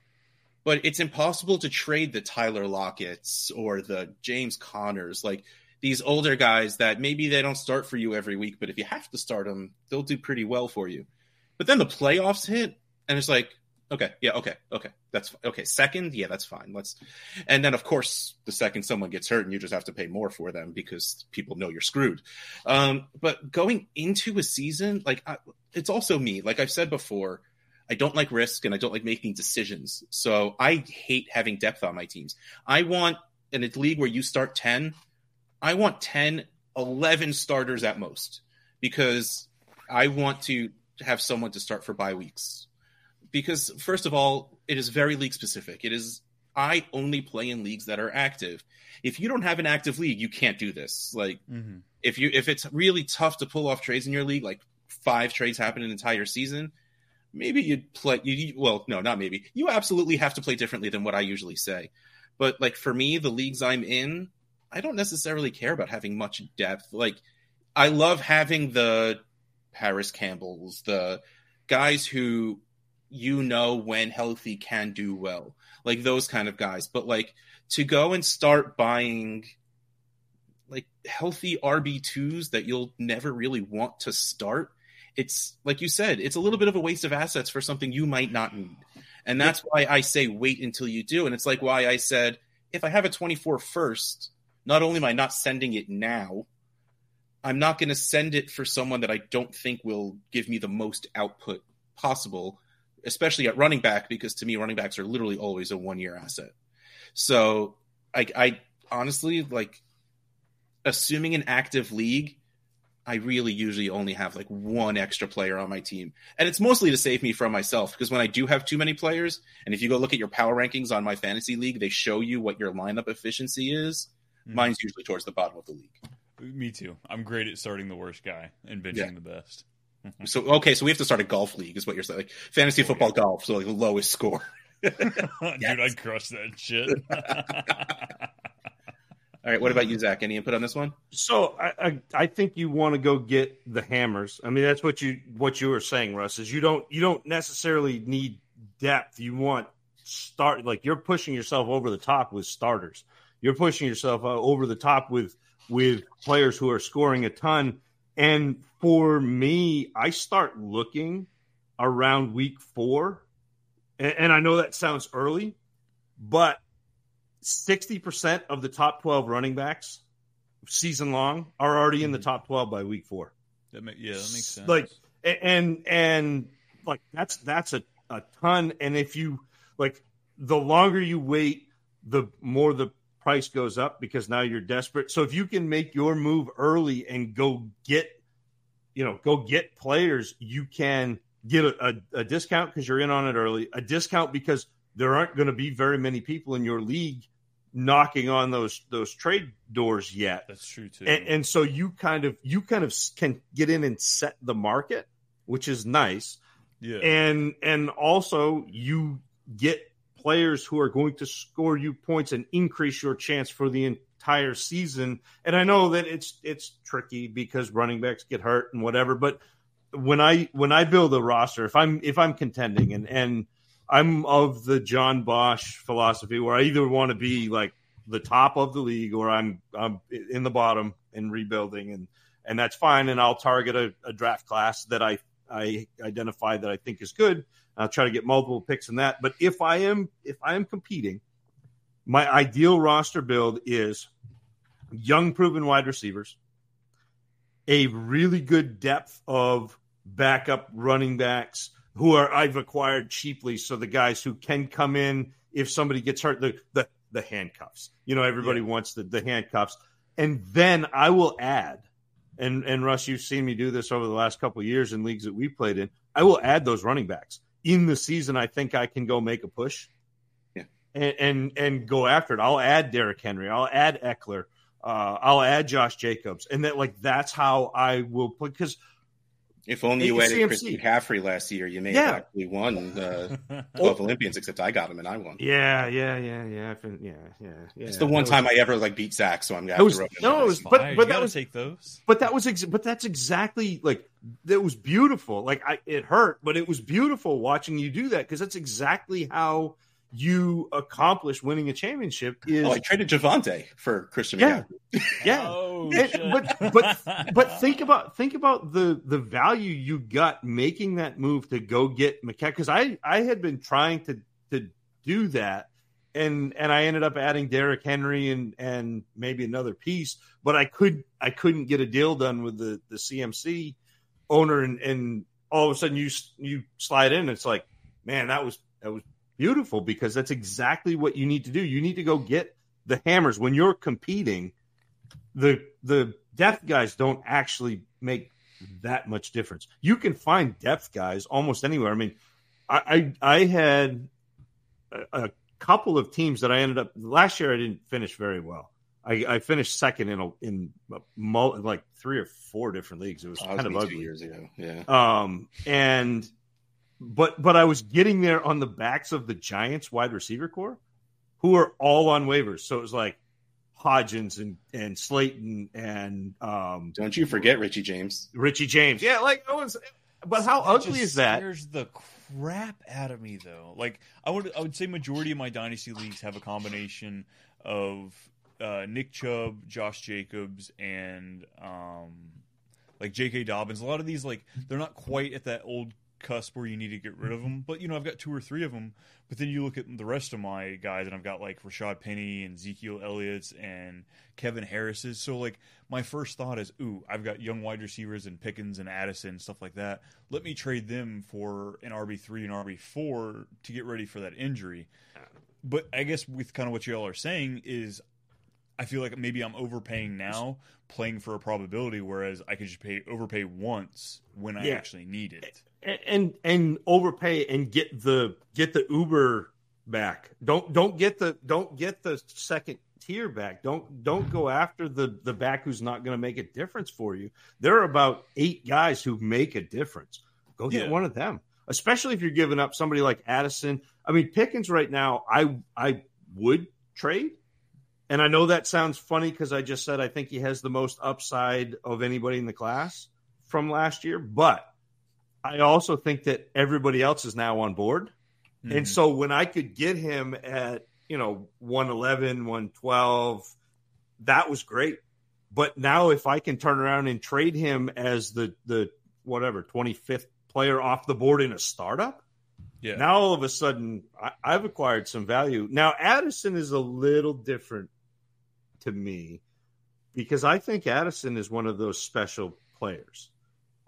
but it's impossible to trade the Tyler Lockett's or the James Connors. Like these older guys that maybe they don't start for you every week, but if you have to start them, they'll do pretty well for you. But then the playoffs hit, and it's like, okay, yeah, okay, okay, that's okay. Second, yeah, that's fine. Let's, and then of course, the second someone gets hurt, and you just have to pay more for them because people know you're screwed. Um, but going into a season, like I, it's also me. Like I've said before, I don't like risk and I don't like making decisions. So I hate having depth on my teams. I want in a league where you start ten I want 10, 11 starters at most because I want to have someone to start for bye weeks. Because, first of all, it is very league specific. It is, I only play in leagues that are active. If you don't have an active league, you can't do this. Like, mm-hmm. if you, if it's really tough to pull off trades in your league, like five trades happen an entire season, maybe you'd play, you, well, no, not maybe. You absolutely have to play differently than what I usually say. But, like, for me, the leagues I'm in, I don't necessarily care about having much depth. Like, I love having the Parris Campbells, the guys who you know when healthy can do well, like those kind of guys. But like to go and start buying like healthy RB2s that you'll never really want to start, it's like you said, it's a little bit of a waste of assets for something you might not need. And that's why I say wait until you do. And it's like why I said if I have a 24 first, not only am I not sending it now, I'm not going to send it for someone that I don't think will give me the most output possible, especially at running back, because to me, running backs are literally always a one year asset. So I, I honestly like assuming an active league. I really usually only have like one extra player on my team. And it's mostly to save me from myself because when I do have too many players, and if you go look at your power rankings on my fantasy league, they show you what your lineup efficiency is. Mm-hmm. Mine's usually towards the bottom of the league. Me too. I'm great at starting the worst guy and benching yeah. the best. So okay, so we have to start a golf league, is what you're saying? Like fantasy oh, football yeah. golf, so like the lowest score. Dude, I'd crush that shit. All right, what about you, Zach? Any input on this one? So I, I, I think you want to go get the hammers. I mean, that's what you what you were saying, Russ. Is you don't you don't necessarily need depth. You want start like you're pushing yourself over the top with starters. You're pushing yourself uh, over the top with with players who are scoring a ton. And for me, I start looking around week four, and, and I know that sounds early, but sixty percent of the top twelve running backs season long are already in the mm-hmm. top twelve by week four. That make, yeah, that makes sense. Like and and like that's that's a, a ton. And if you like the longer you wait, the more the price goes up because now you're desperate. So if you can make your move early and go get, you know, go get players, you can get a, a, a discount because you're in on it early, a discount because there aren't going to be very many people in your league knocking on those those trade doors yet. That's true too. And, and so you kind of you kind of can get in and set the market, which is nice. yeah. And and also you get players who are going to score you points and increase your chance for the entire season. And I know that it's it's tricky because running backs get hurt and whatever, but when I when I build a roster, if I'm if I'm contending and and I'm of the John Bosch philosophy where I either want to be like the top of the league or I'm I'm in the bottom and rebuilding and and that's fine and I'll target a, a draft class that I I identify that I think is good. I'll try to get multiple picks in that. But if I am if I am competing, my ideal roster build is young proven wide receivers, a really good depth of backup running backs who are I've acquired cheaply. So the guys who can come in if somebody gets hurt, the the, the handcuffs. You know, everybody wants the, the handcuffs. And then I will add, and and Russ, you've seen me do this over the last couple of years in leagues that we played in. I will add those running backs in the season. I think I can go make a push, Yeah. and and, and go after it. I'll add Derrick Henry. I'll add Ekeler. Uh, I'll add Josh Jacobs, and that like that's how I will play because If only you It's added CMC. Christian McCaffrey last year, you may Yeah. have actually won uh, 12 Olympians, except I got him and I won. yeah, yeah, yeah, yeah, I yeah, yeah, yeah. It's the one That was- time I ever like beat Zach, so I'm gonna That have was- to rub no, it was- Fine, but- you but that was- take those. but that was ex- but that's exactly like that was beautiful like I, it hurt but it was beautiful watching you do that because that's exactly how you accomplish winning a championship is Oh, I traded Javonte for Christian Yeah. McCaffrey. yeah Oh, And- but but but think about think about the the value you got making that move to go get McCaffrey because I I had been trying to to do that and and I ended up adding Derrick Henry and and maybe another piece but I could I couldn't get a deal done with the the CMC owner and and all of a sudden you you slide in it's like man that was that was beautiful because that's exactly what you need to do you need to go get the hammers when you're competing the the depth guys don't actually make that much difference. You can find depth guys almost anywhere. I mean, I I, I had a, a couple of teams that I ended up last year. I didn't finish very well. I, I finished second in a, in a, like three or four different leagues. It was Oh, kind of ugly. years ago. Yeah. Um, and but but I was getting there on the backs of the Giants wide receiver core, who are all on waivers. So it was like Hodgins and and Slayton and um Don't you forget Richie James. Richie James. Yeah, like I was. But how That ugly is that? Scares the crap out of me, though. Like I would, I would say majority of my dynasty leagues have a combination of uh, Nick Chubb, Josh Jacobs, and um, like J.K. Dobbins. A lot of these, like, they're not quite at that old cusp where you need to get rid of mm-hmm. them. But you know, I've got two or three of them. But then you look at the rest of my guys, and I've got like Rashaad Penny and Ezekiel Elliott's and Kevin Harris's. So like, my first thought is, ooh, I've got young wide receivers and Pickens and Addison stuff like that. Let me trade them for an RB three and RB four to get ready for that injury. But I guess with kind of what you all are saying is I feel like maybe I'm overpaying now, playing for a probability, whereas I could just pay overpay once when I Yeah. actually need it. and and, and overpay and get the get the Uber back. Don't don't get the don't get the second tier back. Don't don't go after the the back who's not going to make a difference for you. There are about eight guys who make a difference. Go get Yeah. one of them. especially if you're giving up somebody like Addison. I mean, Pickens right now, I I would trade. And I know that sounds funny because I just said I think he has the most upside of anybody in the class from last year, but I also think that everybody else is now on board. Mm-hmm. And so when I could get him at, you know, 111, 112, that was great. But now if I can turn around and trade him as the the whatever 25th player off the board in a startup, yeah. Now all of a sudden I, I've acquired some value. Now Addison is a little different to me because I think Addison is one of those special players.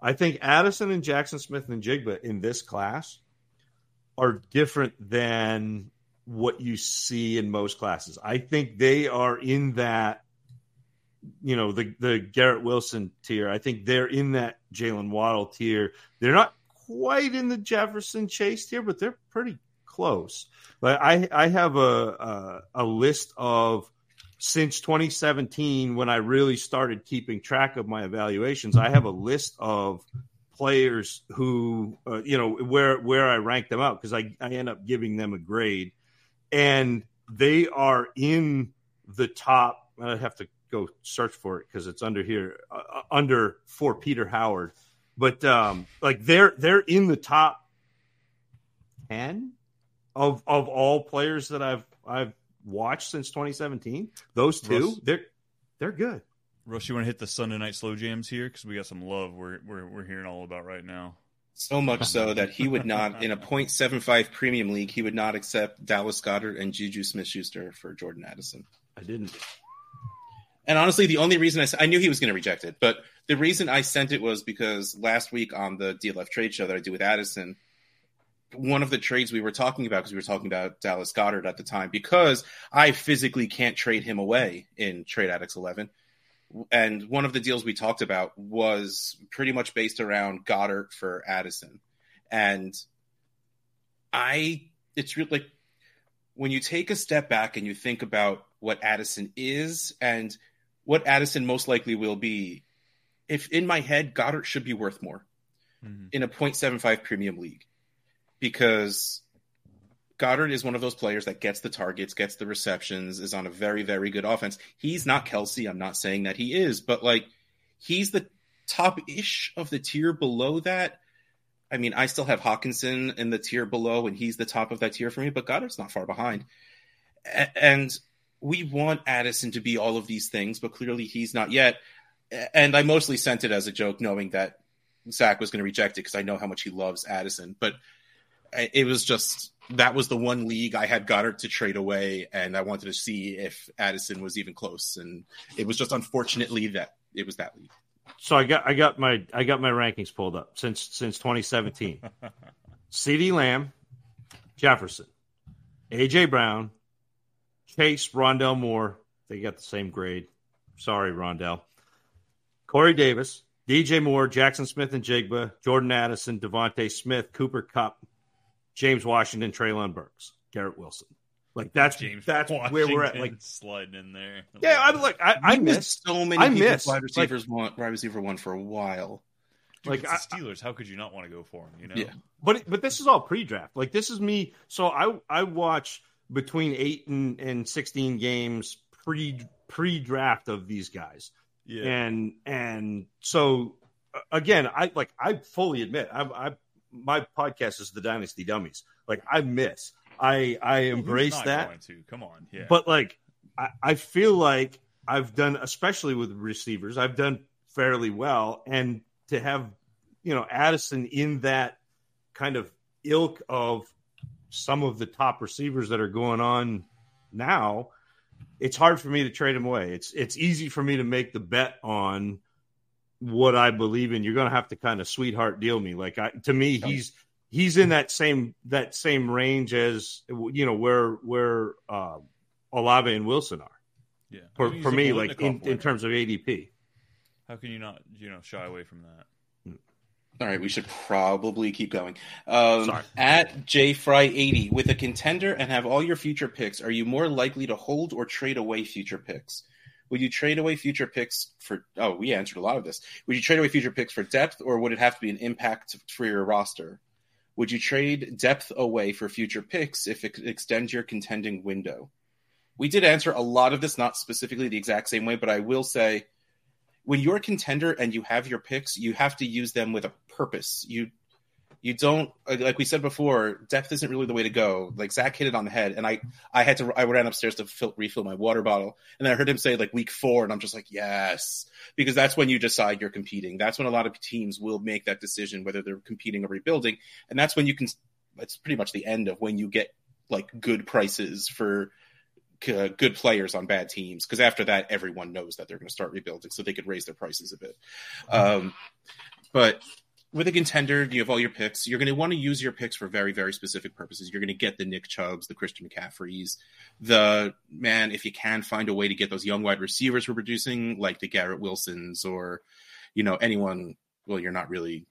I think Addison and Jackson Smith-Njigba in this class are different than what you see in most classes. I think they are in that, you know, the the Garrett Wilson tier. I think they're in that Jaylen Waddle tier. They're not quite in the Jefferson Chase tier, but they're pretty close. But I I have a a, a list of since 2017 when I really started keeping track of my evaluations. I have a list of players who uh, you know where where I rank them out because I I end up giving them a grade, and they are in the top. I have to go search for it because it's under here uh, uh, under for Peter Howard, but um, like they're they're in the top ten of of all players that I've I've watched since 2017. Those two, Russ, they're they're good. Russ, you want to hit the Sunday night slow jams here because we got some love we're, we're we're hearing all about right now. So much so that he would not, in a .75 premium league, he would not accept Dallas Goedert and Juju Smith-Schuster for Jordan Addison. I didn't. And honestly, the only reason I, I knew he was going to reject it, but the reason I sent it was because last week on the DLF trade show that I do with Addison, one of the trades we were talking about because we were talking about Dallas Goedert at the time because I physically can't trade him away in Trade Addicts 11. And one of the deals we talked about was pretty much based around Goedert for Addison. And I, it's really like when you take a step back and you think about what Addison is and what Addison most likely will be, if in my head, Goedert should be worth more mm-hmm. in a 0.75 premium league because Goedert is one of those players that gets the targets, gets the receptions, is on a very, very good offense. He's not Kelce. I'm not saying that he is, but like he's the top ish of the tier below that. I mean, I still have Hockenson in the tier below, and he's the top of that tier for me, but Goedert's not far behind. And we want Addison to be all of these things, but clearly he's not yet. And I mostly sent it as a joke, knowing that Zach was going to reject it because I know how much he loves Addison. But it was just that was the one league I had Goedert to trade away, and I wanted to see if Addison was even close. And it was just unfortunately that it was that league. So I got I got my I got my rankings pulled up since since 2017. CeeDee Lamb, Jefferson, AJ Brown, Chase, Rondale Moore. They got the same grade. Sorry, Rondale. Corey Davis, DJ Moore, Jackson Smith-Njigba, Jordan Addison, DeVonta Smith, Cooper Kupp, James Washington, Treylon Burks, Garrett Wilson. Like that's James that's Washington where we're at. Like sliding in there. Yeah, I'm like I, I miss so many. I miss wide receivers like, want wide receiver one for a while. Dude, like Steelers, I, how could you not want to go for him? You know. Yeah. But but this is all pre-draft. Like this is me. So I I watch between eight and, and sixteen games pre pre-draft of these guys. Yeah. And and so again, I like I fully admit I I my podcast is the Dynasty Dummies. Like I miss, I I embrace that. Come on, yeah. But like I, I feel like I've done, especially with receivers, I've done fairly well, and to have you know Addison in that kind of ilk of some of the top receivers that are going on now, it's hard for me to trade him away. It's it's easy for me to make the bet on what I believe in, you're going to have to kind of sweetheart deal me. Like I, to me, he's he's in that same that same range as you know where where uh, Olave and Wilson are. Yeah, for for me, like in, in terms of ADP. How can you not you know shy away from that? All right, we should probably keep going. Um, Sorry. At jfry80, with a contender and have all your future picks, are you more likely to hold or trade away future picks? Would you trade away future picks for? Oh, we answered a lot of this. Would you trade away future picks for depth, or would it have to be an impact for your roster? Would you trade depth away for future picks if it extends your contending window? We did answer a lot of this, not specifically the exact same way, but I will say when you're a contender and you have your picks, you have to use them with a purpose. You you don't like we said before depth isn't really the way to go. Like zach hit it on the head and i i had to i ran upstairs to fill, refill my water bottle and i heard him say like week four and i'm just like yes. Because that's when you decide you're competing. That's when a lot of teams will make that decision whether they're competing or rebuilding and that's when you can it's pretty much the end of when you get like good prices for uh, good players on bad teams because after that everyone knows that they're going to start rebuilding so they could raise their prices a bit. Um, but with a contender, you have all your picks. You're going to want to use your picks for very, very specific purposes. You're going to get the Nick Chubbs, the Christian McCaffreys, the man. If you can find a way to get those young wide receivers we're producing, like the Garrett Wilsons or, you know, anyone. Well, you're not really.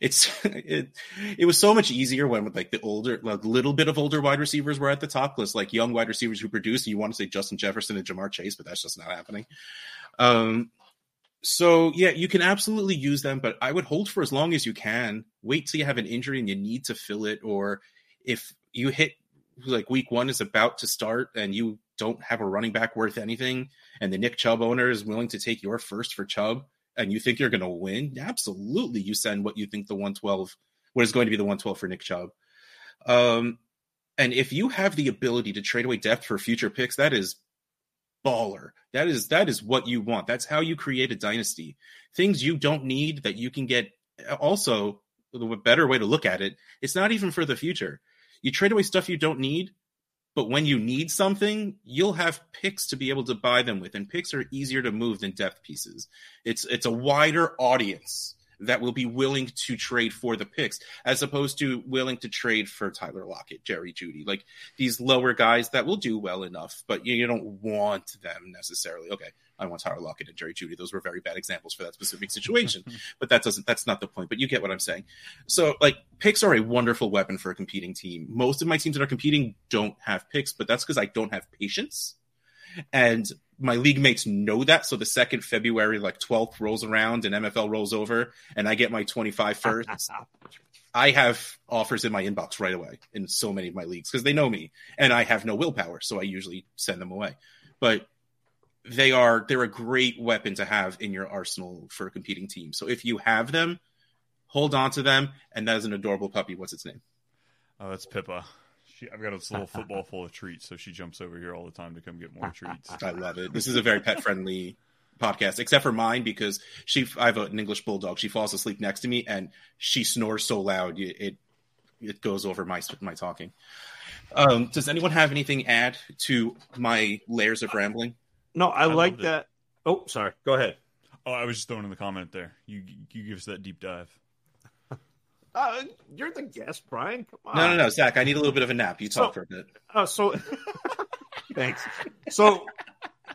It's it. It was so much easier when with like the older, like little bit of older wide receivers were at the top list, like young wide receivers who produce. You want to say Justin Jefferson and Ja'Marr Chase, but that's just not happening. Um, so yeah, you can absolutely use them, but I would hold for as long as you can. Wait till you have an injury and you need to fill it, or if you hit like week one is about to start and you don't have a running back worth anything, and the Nick Chubb owner is willing to take your first for Chubb, and you think you're going to win, absolutely, you send what you think the 112, what is going to be the 112 for Nick Chubb. Um, and if you have the ability to trade away depth for future picks, that is baller. That is that is what you want. That's how you create a dynasty. Things you don't need that you can get. Also, the better way to look at it, it's not even for the future. You trade away stuff you don't need, but when you need something, you'll have picks to be able to buy them with, and picks are easier to move than depth pieces. It's it's a wider audience that will be willing to trade for the picks as opposed to willing to trade for Tyler Lockett, Jerry Jeudy, like these lower guys that will do well enough, but you, you don't want them necessarily. Okay, I want Tyler Lockett and Jerry Jeudy. those were very bad examples for that specific situation. but that doesn't that's not the point. But you get what I'm saying. So like picks are a wonderful weapon for a competing team. Most of my teams that are competing don't have picks, but that's because I don't have patience. And my league mates know that. So the second February, like 12th rolls around and MFL rolls over and I get my 25 first, I have offers in my inbox right away in so many of my leagues because they know me and I have no willpower. So I usually send them away. But they are, they're a great weapon to have in your arsenal for a competing team. So if you have them, hold on to them. And that is an adorable puppy. What's its name? Oh, that's Pippa. She, I've got this little football full of treats, so she jumps over here all the time to come get more treats. I love it. This is a very pet friendly podcast, except for mine because she. I have an English bulldog. She falls asleep next to me, and she snores so loud it it goes over my my talking. Um, does anyone have anything add to my layers of rambling? No, I, I like that. Oh, sorry. Go ahead. Oh, I was just throwing in the comment there. You you give us that deep dive. Uh, you're the guest, Brian. Come on. No, no, no, Zach. I need a little bit of a nap. You talk so, for a bit. Uh, so, thanks. So,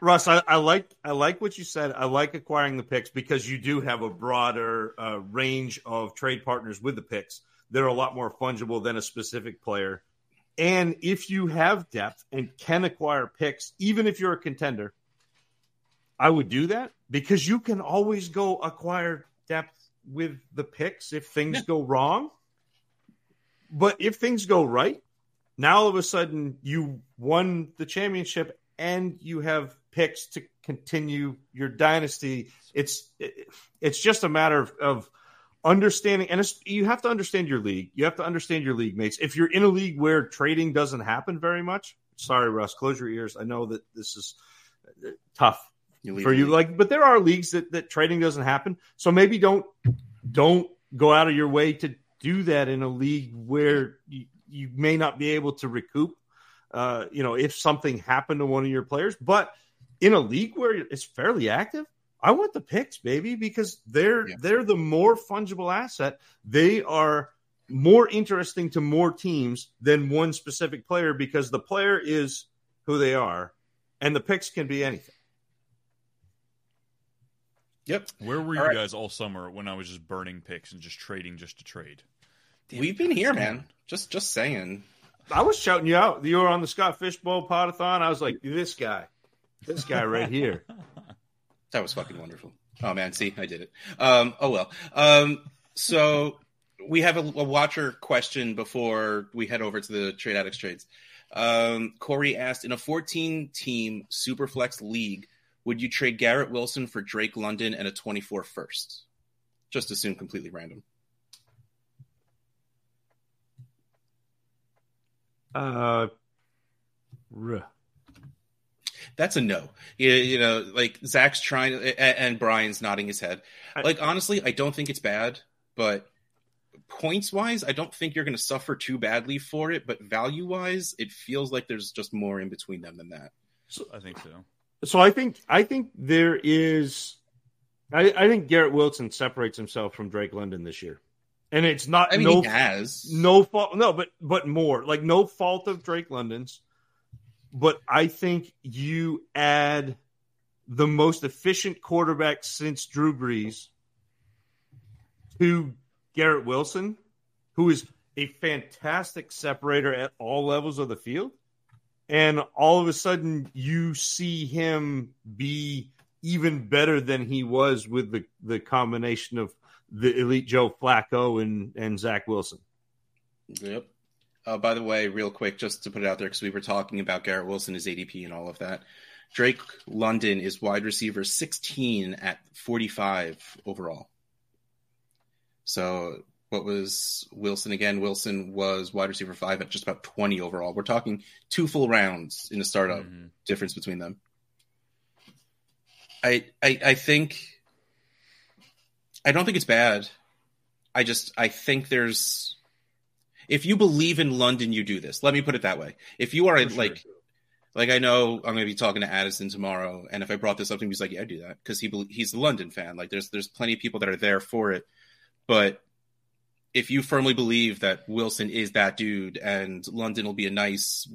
Russ, I, I, like I like what you said. I like acquiring the picks because you do have a broader uh, range of trade partners with the picks. They're a lot more fungible than a specific player. And if you have depth and can acquire picks, even if you're a contender, I would do that because you can always go acquire depth with the picks if things yeah. go wrong. But if things go right, now all of a sudden you won the championship and you have picks to continue your dynasty. It's it's just a matter of, of understanding, and you have to understand your league. You have to understand your league mates. If you're in a league where trading doesn't happen very much, sorry, Russ, close your ears. I know that this is uh, tough you for you. Like, but there are leagues that that trading doesn't happen. So maybe don't don't go out of your way to do that in a league where you, you may not be able to recoup. Uh, you know, if something happened to one of your players, but in a league where it's fairly active, I want the picks, baby, because they're yeah. they're the more fungible asset. They are more interesting to more teams than one specific player because the player is who they are, and the picks can be anything. Yep. Where were you guys all summer when I was just burning picks and just trading just to trade? Damn We've been here, man. Just just saying. I was shouting you out. You were on the Scott Fishbowl Podathon. I was like, this guy, this guy right here. that was fucking wonderful. Oh man, see, I did it. Um, oh well. Um, so we have a, a, watcher question before we head over to the trade addicts trades. Um, Corey asked in a 14 team superflex league, would you trade Garrett Wilson for Drake London and a 24 first? Just assume completely random. Uh, that's a no. You, you know, like Zach's trying, and, and Brian's nodding his head. Like honestly, I don't think it's bad, but points wise, I don't think you're going to suffer too badly for it. But value wise, it feels like there's just more in between them than that. So, I think so. So I think I think there is. I, I think Garrett Wilson separates himself from Drake London this year, and it's not. I mean, no, he has no fault. No, but but more like no fault of Drake London's. But I think you add the most efficient quarterback since Drew Brees to Garrett Wilson, who is a fantastic separator at all levels of the field. And all of a sudden, you see him be even better than he was with the, the combination of the elite Joe Flacco and, and Zach Wilson. Yep. Uh, by the way, real quick, just to put it out there, because we were talking about Garrett Wilson, his ADP, and all of that. Drake London is wide receiver 16 at 45 overall. So what was Wilson again? Wilson was wide receiver five at just about 20 overall. We're talking two full rounds in the startup mm-hmm. difference between them. I, I I think I don't think it's bad. I just I think there's if you believe in London, you do this. Let me put it that way. If you are a, like like I know I'm going to be talking to Addison tomorrow, and if I brought this up to him, he's like, "Yeah, I do that," because he he's a London fan. Like, there's there's plenty of people that are there for it. But if you firmly believe that Wilson is that dude and London will be a nice,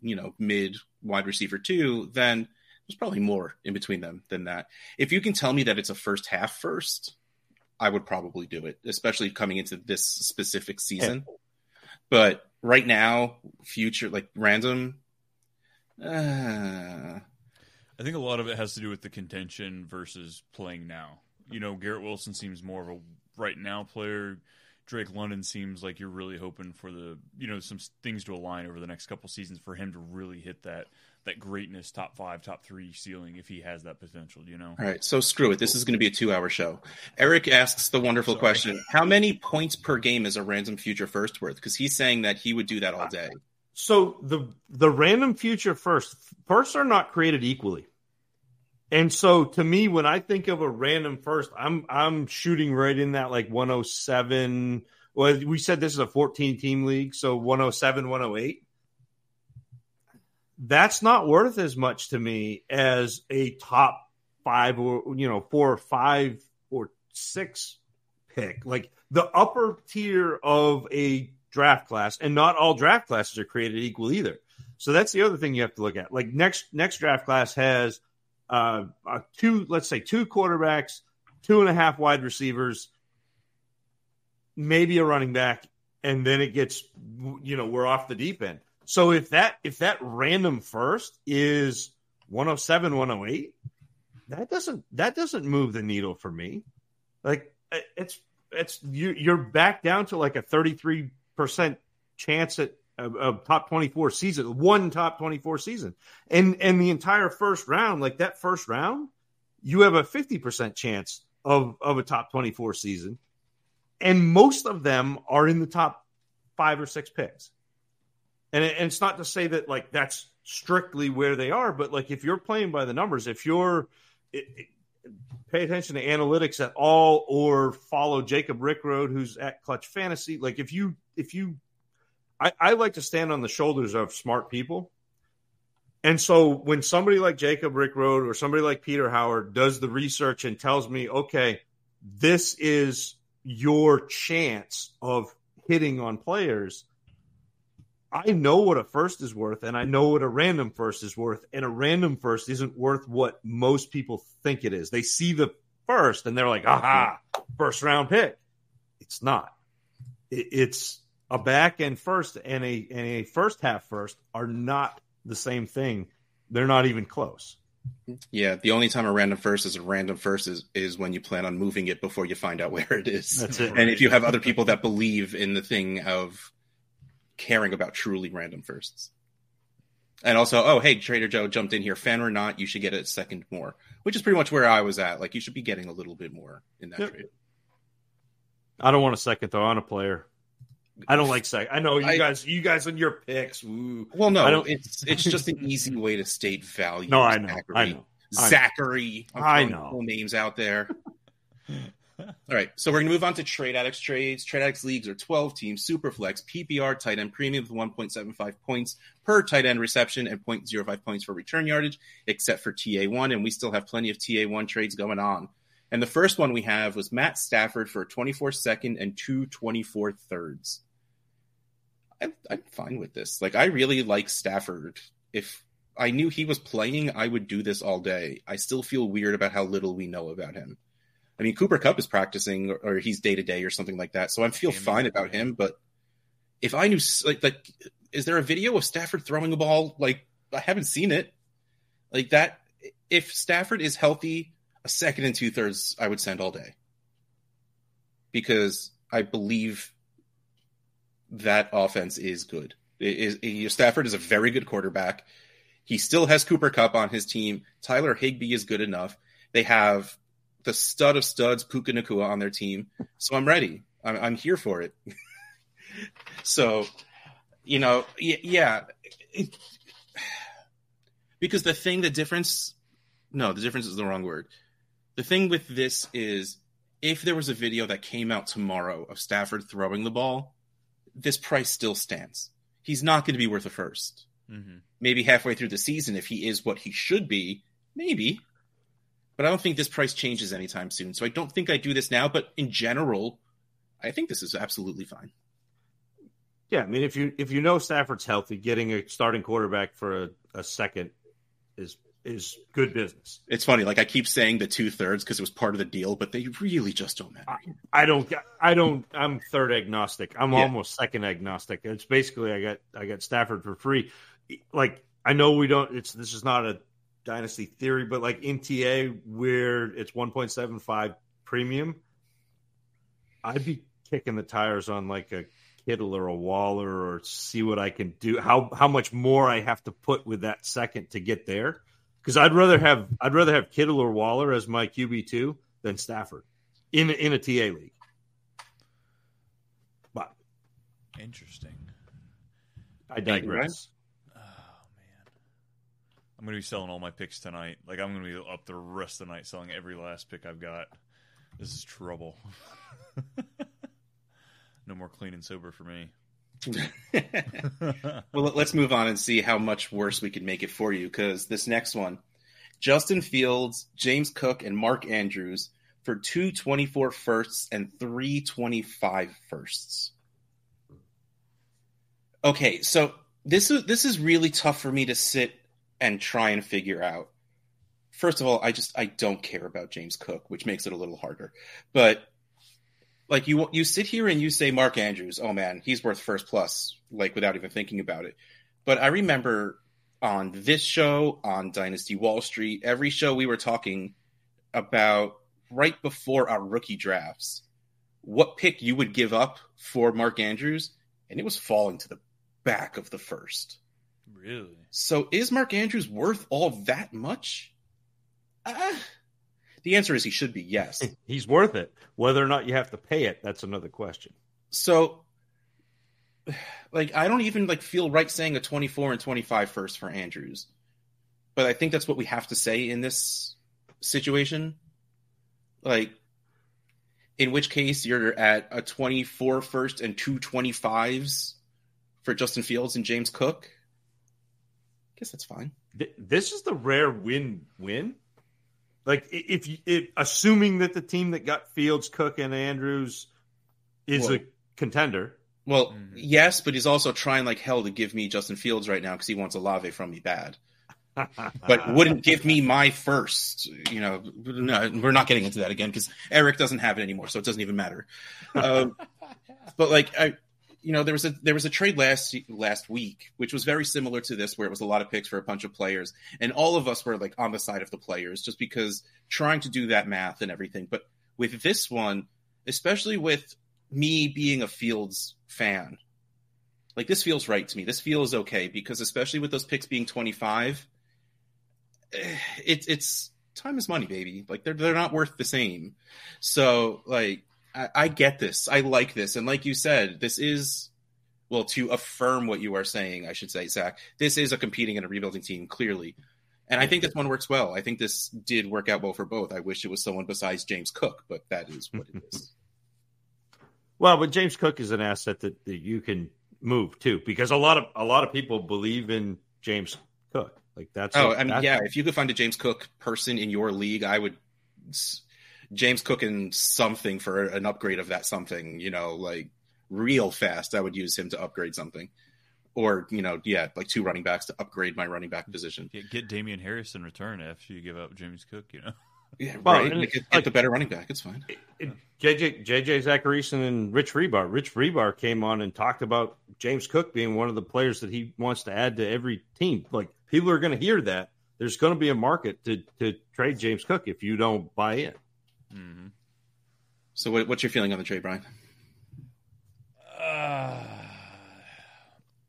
you know, mid wide receiver too, then there's probably more in between them than that. If you can tell me that it's a first half first, I would probably do it, especially coming into this specific season. But right now, future like random. Uh... I think a lot of it has to do with the contention versus playing now. You know, Garrett Wilson seems more of a right now player. Drake London seems like you're really hoping for the you know some things to align over the next couple seasons for him to really hit that that greatness top five top three ceiling if he has that potential you know? All right so screw it. This is going to be a two hour show. Eric asks the wonderful Sorry. question how many points per game is a random future first worth? Because he's saying that he would do that all day. So the the random future first firsts are not created equally and so to me, when I think of a random first, I'm I'm shooting right in that like 107. Well, we said this is a 14 team league, so 107, 108. That's not worth as much to me as a top five or you know four or five or six pick. Like the upper tier of a draft class, and not all draft classes are created equal either. So that's the other thing you have to look at. Like next next draft class has uh, uh, two, let's say two quarterbacks, two and a half wide receivers, maybe a running back, and then it gets, you know, we're off the deep end. So if that if that random first is 107, 108, that doesn't that doesn't move the needle for me. Like it's it's you, you're back down to like a 33 percent chance at a, a, top 24 season, one top 24 season. And and the entire first round, like that first round, you have a 50% chance of of a top 24 season. And most of them are in the top 5 or 6 picks. And, it, and it's not to say that like that's strictly where they are, but like if you're playing by the numbers, if you're it, it, pay attention to analytics at all or follow Jacob Rickroad who's at Clutch Fantasy, like if you if you I, I like to stand on the shoulders of smart people. And so when somebody like Jacob Rickroad or somebody like Peter Howard does the research and tells me, okay, this is your chance of hitting on players, I know what a first is worth and I know what a random first is worth. And a random first isn't worth what most people think it is. They see the first and they're like, aha, first round pick. It's not. It's a back end first and a and a first half first are not the same thing. They're not even close. Yeah, the only time a random first is a random first is, is when you plan on moving it before you find out where it is. That's it. And if you have other people that believe in the thing of caring about truly random firsts. And also, oh, hey, Trader Joe jumped in here. Fan or not, you should get a second more, which is pretty much where I was at. Like, you should be getting a little bit more in that Yep. trade. I don't want a second though on a player. I don't like second. I know you I- guys. You guys and your picks. Woo. Well, no, I don't- it's it's just an easy way to state value. No, I know. Zachary. I know. Zachary. I know. Full names out there. All right, so we're gonna move on to trade addicts trades. Trade addicts leagues are 12 teams, superflex, PPR, tight end premium with 1.75 points per tight end reception and 0.05 points for return yardage, except for TA1, and we still have plenty of TA1 trades going on. And the first one we have was Matt Stafford for a 24 second and two 24 thirds. I'm, I'm fine with this. Like, I really like Stafford. If I knew he was playing, I would do this all day. I still feel weird about how little we know about him. I mean, Cooper Kupp is practicing, or, or he's day to day, or something like that. So I feel Damn fine about him. But if I knew, like, like, is there a video of Stafford throwing a ball? Like, I haven't seen it. Like that. If Stafford is healthy, a second and two thirds, I would send all day because I believe that offense is good. It is Stafford is a very good quarterback. He still has Cooper Kupp on his team. Tyler Higbee is good enough. They have the stud of studs, Puka Nacua, on their team. So I'm ready. I'm, I'm here for it. so, you know, yeah. Because the thing, the difference, no, the difference is the wrong word. The thing with this is if there was a video that came out tomorrow of Stafford throwing the ball, this price still stands. He's not going to be worth a first. Mm-hmm. Maybe halfway through the season, if he is what he should be, maybe. But I don't think this price changes anytime soon. So I don't think I do this now. But in general, I think this is absolutely fine. Yeah, I mean, if you if you know Stafford's healthy, getting a starting quarterback for a, a second is is good business. It's funny, like I keep saying the two thirds because it was part of the deal, but they really just don't matter. I don't. I don't. I'm third agnostic. I'm Yeah. almost second agnostic. It's basically I got I got Stafford for free. Like I know we don't. It's this is not a dynasty theory, but like in TA where it's 1.75 premium, I'd be kicking the tires on like a Kittle or a Waller or see what I can do. How how much more I have to put with that second to get there? Because I'd rather have I'd rather have Kittle or Waller as my QB two than Stafford in in a TA league. But Interesting. I digress. Oh man, I'm gonna be selling all my picks tonight. Like I'm gonna be up the rest of the night selling every last pick I've got. This is trouble. no more clean and sober for me. well, let- let's move on and see how much worse we can make it for you because this next one Justin Fields, James Cook, and Mark Andrews for two 24 firsts and three 25 firsts. Okay, so this is this is really tough for me to sit and try and figure out. First of all, I just I don't care about James Cook, which makes it a little harder. But like you you sit here and you say Mark Andrews, oh man, he's worth first plus, like without even thinking about it. But I remember on this show, on Dynasty Wall Street, every show we were talking about right before our rookie drafts, what pick you would give up for Mark Andrews, and it was falling to the back of the first. Really? So is Mark Andrews worth all that much? Uh, the answer is he should be yes. He's worth it. Whether or not you have to pay it, that's another question. So, like, I don't even like feel right saying a 24 and 25 first for Andrews, but I think that's what we have to say in this situation. Like, in which case you're at a 24 first and two 25s for Justin Fields and James Cook. I guess that's fine. This is the rare win-win. Like if you, if, assuming that the team that got Fields, Cook, and Andrews is Well- a contender. Well, Mhm. yes, but he's also trying like hell to give me Justin Fields right now because he wants Olave from me bad. but wouldn't give me my first. You know, no, we're not getting into that again because Eric doesn't have it anymore, so it doesn't even matter. Um, but like, I, you know, there was a there was a trade last last week, which was very similar to this, where it was a lot of picks for a bunch of players, and all of us were like on the side of the players, just because trying to do that math and everything. But with this one, especially with me being a Fields fan, like this feels right to me. This feels okay because especially with those picks being twenty five, eh, it's it's time is money, baby. Like they're they're not worth the same. So like I, I get this. I like this. And like you said, this is well, to affirm what you are saying, I should say, Zach, this is a competing and a rebuilding team, clearly. And I think this one works well. I think this did work out well for both. I wish it was someone besides James Cook, but that is what it is. Well, but James Cook is an asset that, that you can move too, because a lot of a lot of people believe in James Cook. Like that's oh, a- I mean, that's- yeah. If you could find a James Cook person in your league, I would James Cook and something for an upgrade of that something. You know, like real fast. I would use him to upgrade something, or you know, yeah, like two running backs to upgrade my running back position. Get, get Damien Harris in return after you give up James Cook. You know, Yeah, Well, right. Get, get like- the better running back. It's fine. it- JJ JJ Zachariason and Rich Hribar. Rich Hribar came on and talked about James Cook being one of the players that he wants to add to every team. Like people are going to hear that. There's going to be a market to to trade James Cook if you don't buy in. Mm-hmm. So, what, what's your feeling on the trade, Brian? Uh,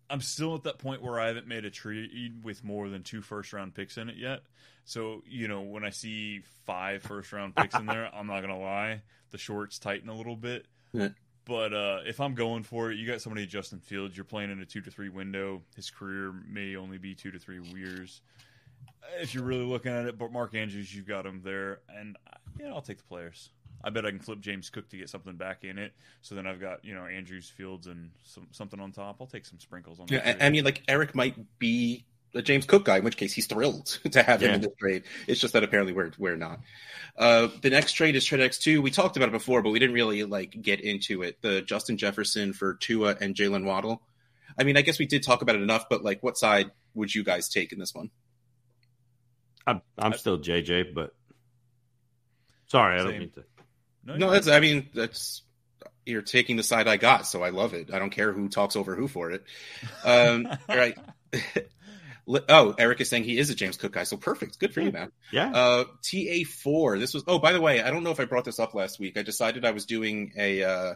I'm still at that point where I haven't made a trade with more than two first round picks in it yet. So, you know, when I see five first round picks in there, I'm not going to lie, the shorts tighten a little bit. Yeah. But uh, if I'm going for it, you got somebody, Justin Fields, you're playing in a two to three window. His career may only be two to three years. If you're really looking at it, but Mark Andrews, you've got him there. And, yeah, I'll take the players. I bet I can flip James Cook to get something back in it. So then I've got you know Andrews, Fields, and some, something on top. I'll take some sprinkles on. Yeah, that I, I mean, like Eric might be a James Cook guy, in which case he's thrilled to have him in this trade. It's just that apparently we're we're not. Uh, the next trade is trade X two. We talked about it before, but we didn't really like get into it. The Justin Jefferson for Tua and Jaylen Waddle. I mean, I guess we did talk about it enough, but like, what side would you guys take in this one? I'm I'm still JJ, but sorry, I don't mean to. No, that's. I mean, that's. You're taking the side I got, so I love it. I don't care who talks over who for it. Um, all right. Oh, Eric is saying he is a James Cook guy, so perfect. Good for you, man. Yeah, Uh, TA4. This was. Oh, by the way, I don't know if I brought this up last week. I decided I was doing a uh,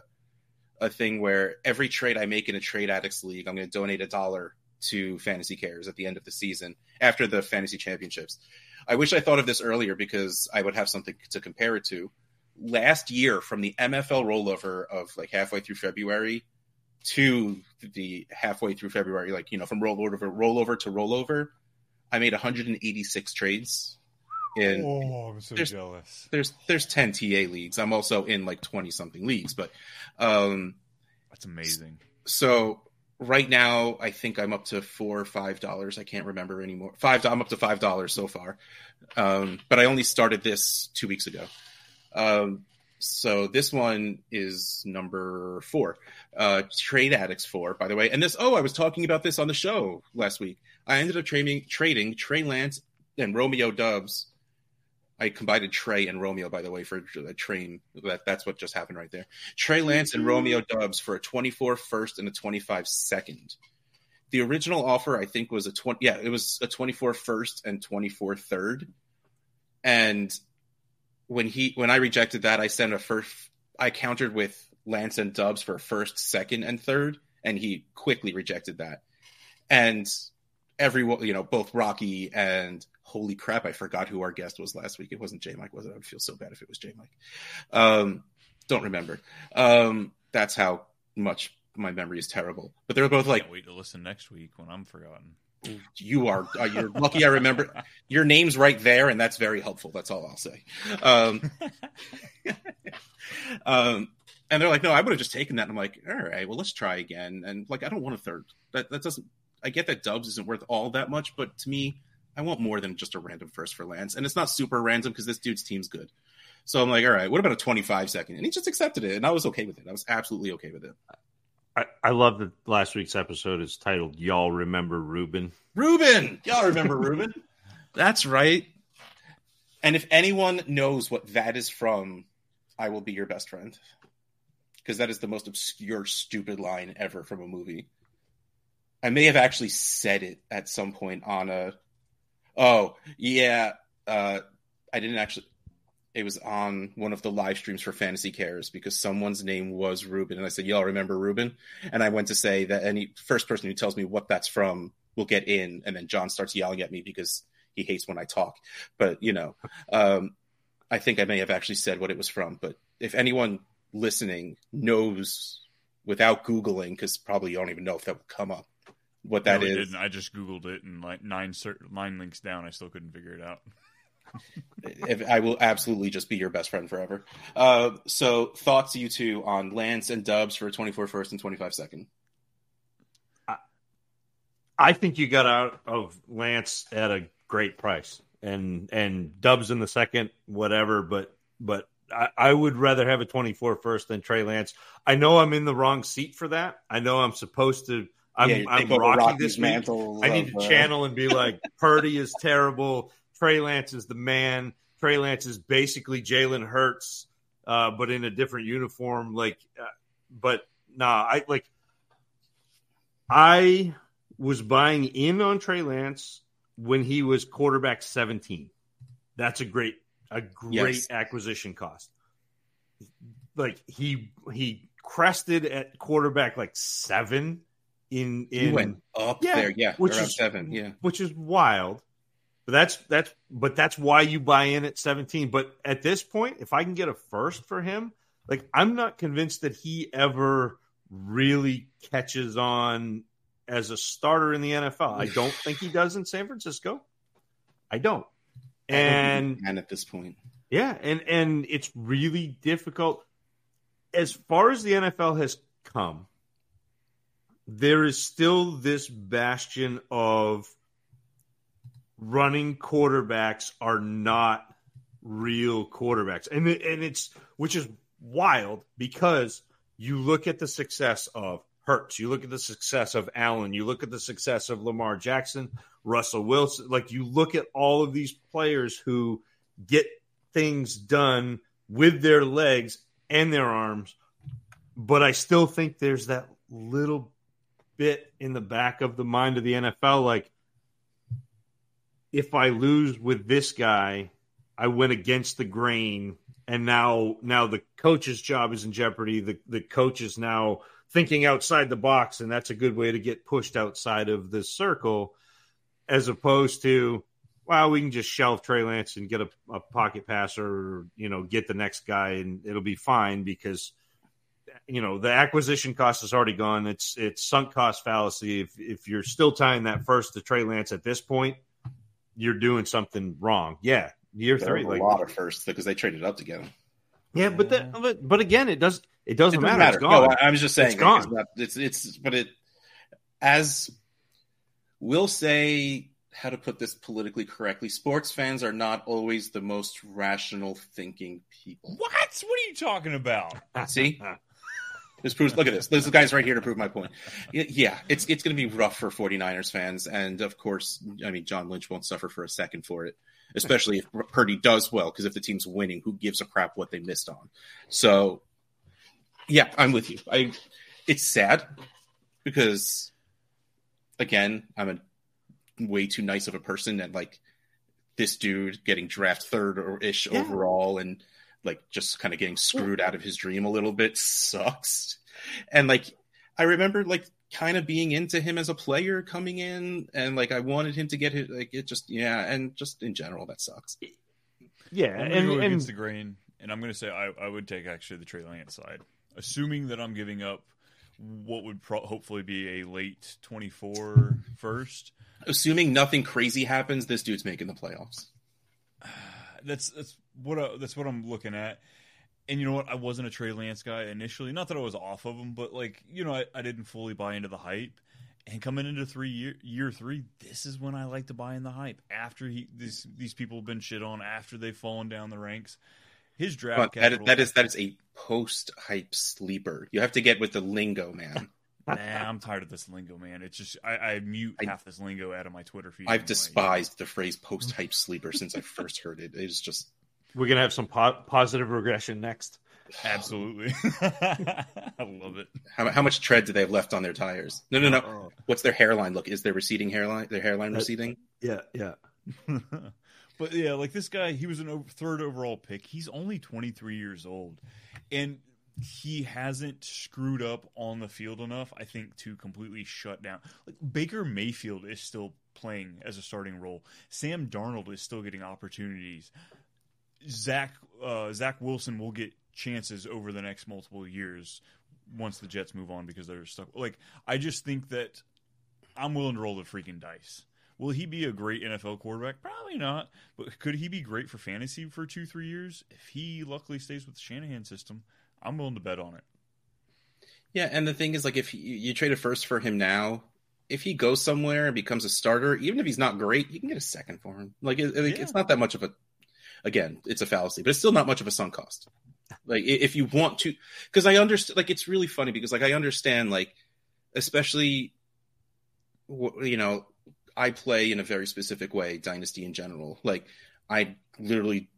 a thing where every trade I make in a trade addicts league, I'm going to donate a dollar to Fantasy Cares at the end of the season after the fantasy championships. I wish I thought of this earlier because I would have something to compare it to. Last year, from the MFL rollover of like halfway through February to the halfway through February, like you know, from rollover rollover to rollover, I made 186 trades. In oh, I'm so there's- jealous. there's there's 10 TA leagues. I'm also in like 20 something leagues, but um, That's amazing. so right now I think I'm up to four or five dollars. I can't remember anymore. Five. I'm up to five dollars so far, um, but I only started this two weeks ago. Um, so this one is number four, uh, Trade Addicts four, by the way. And this, oh, I was talking about this on the show last week. I ended up trading trading Trey Lance and Romeo Doubs. I combined Trey and Romeo, by the way, for a train. That that's what just happened right there. Trey Lance and Romeo mm-hmm. Doubs for a 24 first and a 25 second. The original offer, I think, was a 20. Yeah, it was a 24 first and 24 third. And when he when I rejected that, I sent a first. I countered with Lance and Doubs for first, second, and third, and he quickly rejected that. And everyone, you know, both Rocky and holy crap, I forgot who our guest was last week. It wasn't J Mike, was it? I would feel so bad if it was J Mike. Um, don't remember. Um, that's how much my memory is terrible. But they're both like, Can't wait to listen next week when I'm forgotten. "You are, uh, you're lucky." I remember your name's right there, and that's very helpful. That's all I'll say. Um, um, and they're like, "No, I would have just taken that." And I'm like, "All right, well, let's try again." And like, I don't want a third. That that doesn't. I get that Doubs isn't worth all that much, but to me, I want more than just a random first for Lance. And it's not super random because this dude's team's good. So I'm like, all right, what about a 25 second? And he just accepted it, and I was okay with it. I was absolutely okay with it. I, I love that last week's episode is titled "Y'all Remember Ruben." Ruben, y'all remember Ruben? That's right. And if anyone knows what that is from, I will be your best friend. because that is the most obscure, stupid line ever from a movie. I may have actually said it at some point on a. Oh yeah, uh, I didn't actually. It was on one of the live streams for Fantasy Cares because someone's name was Ruben, and I said, "Y'all remember Ruben?" And I went to say that any first person who tells me what that's from will get in, and then John starts yelling at me because he hates when I talk. But you know, um, I think I may have actually said what it was from. But if anyone listening knows without googling, because probably you don't even know if that would come up, what that no, is. didn't. I just googled it and like nine cer- line links down, I still couldn't figure it out. if I will absolutely just be your best friend forever. Uh, so thoughts you two on Lance and Doubs for 24 first and 25 second. I think you got out of Lance at a great price, and and Doubs in the second, whatever. But but I, I would rather have a 24 first than Trey Lance. I know I'm in the wrong seat for that. I know I'm supposed to. I'm, Yeah, I'm Rocky this week. mantle I need of, to uh, channel and be like, Purdy is terrible. Trey Lance is the man. Trey Lance is basically Jalen Hurts, uh, but in a different uniform. Like, uh, but nah, I like. I was buying in on Trey Lance when he was quarterback 17. That's a great, a great Yes. acquisition cost. Like he he crested at quarterback like seven in He in went up Yeah, there, yeah, which is- seven, yeah. which is wild. But that's that's but that's why you buy in at 17. But at this point, if I can get a first for him, like I'm not convinced that he ever really catches on as a starter in the NFL. I don't think he does in San Francisco. I don't. And and at this point, yeah, and and it's really difficult as far as the NFL has come. There is still this bastion of running quarterbacks are not real quarterbacks, and and it's which is wild because you look at the success of Hurts, you look at the success of Allen, you look at the success of Lamar Jackson, Russell Wilson. Like you look at all of these players who get things done with their legs and their arms, but I still think there's that little bit in the back of the mind of the NFL like if I lose with this guy, I went against the grain and now now the coach's job is in jeopardy. The the coach is now thinking outside the box and that's a good way to get pushed outside of the circle as opposed to well, we can just shelve Trey Lance and get a, a pocket passer, or, you know, get the next guy and it'll be fine because you know the acquisition cost is already gone. It's it's sunk cost fallacy. If if you're still tying that first to Trey Lance at this point, you're doing something wrong. Yeah, year there three, like a lot of firsts because they traded up to get him. yeah, but that, but but again, it does it doesn't, It doesn't matter. matter. It's gone. No, I, I was just saying It's gone. It's, not, it's it's but it as we'll say how to put this politically correctly. Sports fans are not always the most rational thinking people. What? What are you talking about? See? This proves. Look at this. This guy's right here to prove my point. Yeah, it's it's going to be rough for 49ers fans, and of course, I mean John Lynch won't suffer for a second for it, especially if Purdy does well. Because if the team's winning, who gives a crap what they missed on? So, yeah, I'm with you. I it's sad because again, I'm a way too nice of a person, and like this dude getting draft third or ish Yeah. overall, and like just kind of getting screwed out of his dream a little bit sucks. And like I remember like kind of being into him as a player coming in and like I wanted him to get his like it just yeah, and just in general that sucks. yeah, I'm and, going to go and against the grain, and I'm going to say I, I would take actually the Trey Lance side, assuming that I'm giving up what would pro- hopefully be a late 24 first. Assuming nothing crazy happens, this dude's making the playoffs. That's that's what I, that's what I'm looking at. And you know what? I wasn't a Trey Lance guy initially. Not that I was off of him, but like you know, I, I didn't fully buy into the hype. And coming into three year year three, this is when I like to buy in the hype. After he these these people have been shit on, after they've fallen down the ranks, his draft that, is, that is that is a post hype sleeper. You have to get with the lingo, man. Nah, I'm tired of this lingo, man. It's just I, I mute I- half this lingo out of my Twitter feed. I've anyway. despised the phrase post hype sleeper since I first heard it. It's just we're gonna have some po- positive regression next. Absolutely. I love it. How, how much tread do they have left on their tires? No, no, no. Oh. What's their hairline look? Is their receding hairline? Their hairline That- receding? Yeah, yeah. but yeah, like this guy, he was an o- third overall pick. He's only 23 years old. And he hasn't screwed up on the field enough, I think, to completely shut down. Like Baker Mayfield is still playing as a starting role. Sam Darnold is still getting opportunities. Zach uh, Zach Wilson will get chances over the next multiple years once the Jets move on because they're stuck. Like I just think that I'm willing to roll the freaking dice. Will he be a great NFL quarterback? Probably not. But could he be great for fantasy for two, three years? If he luckily stays with the Shanahan system, I'm willing to bet on it. Yeah, and the thing is, like, if you, you trade a first for him now, if he goes somewhere and becomes a starter, even if he's not great, you can get a second for him. Like, it, it- Yeah. it's not that much of a. Again, it's a fallacy, but it's still not much of a sunk cost. Like, if you want to, because I understand. Like, it's really funny because, like, I understand, like, especially, you know, I play in a very specific way, Dynasty in general. Like, I literally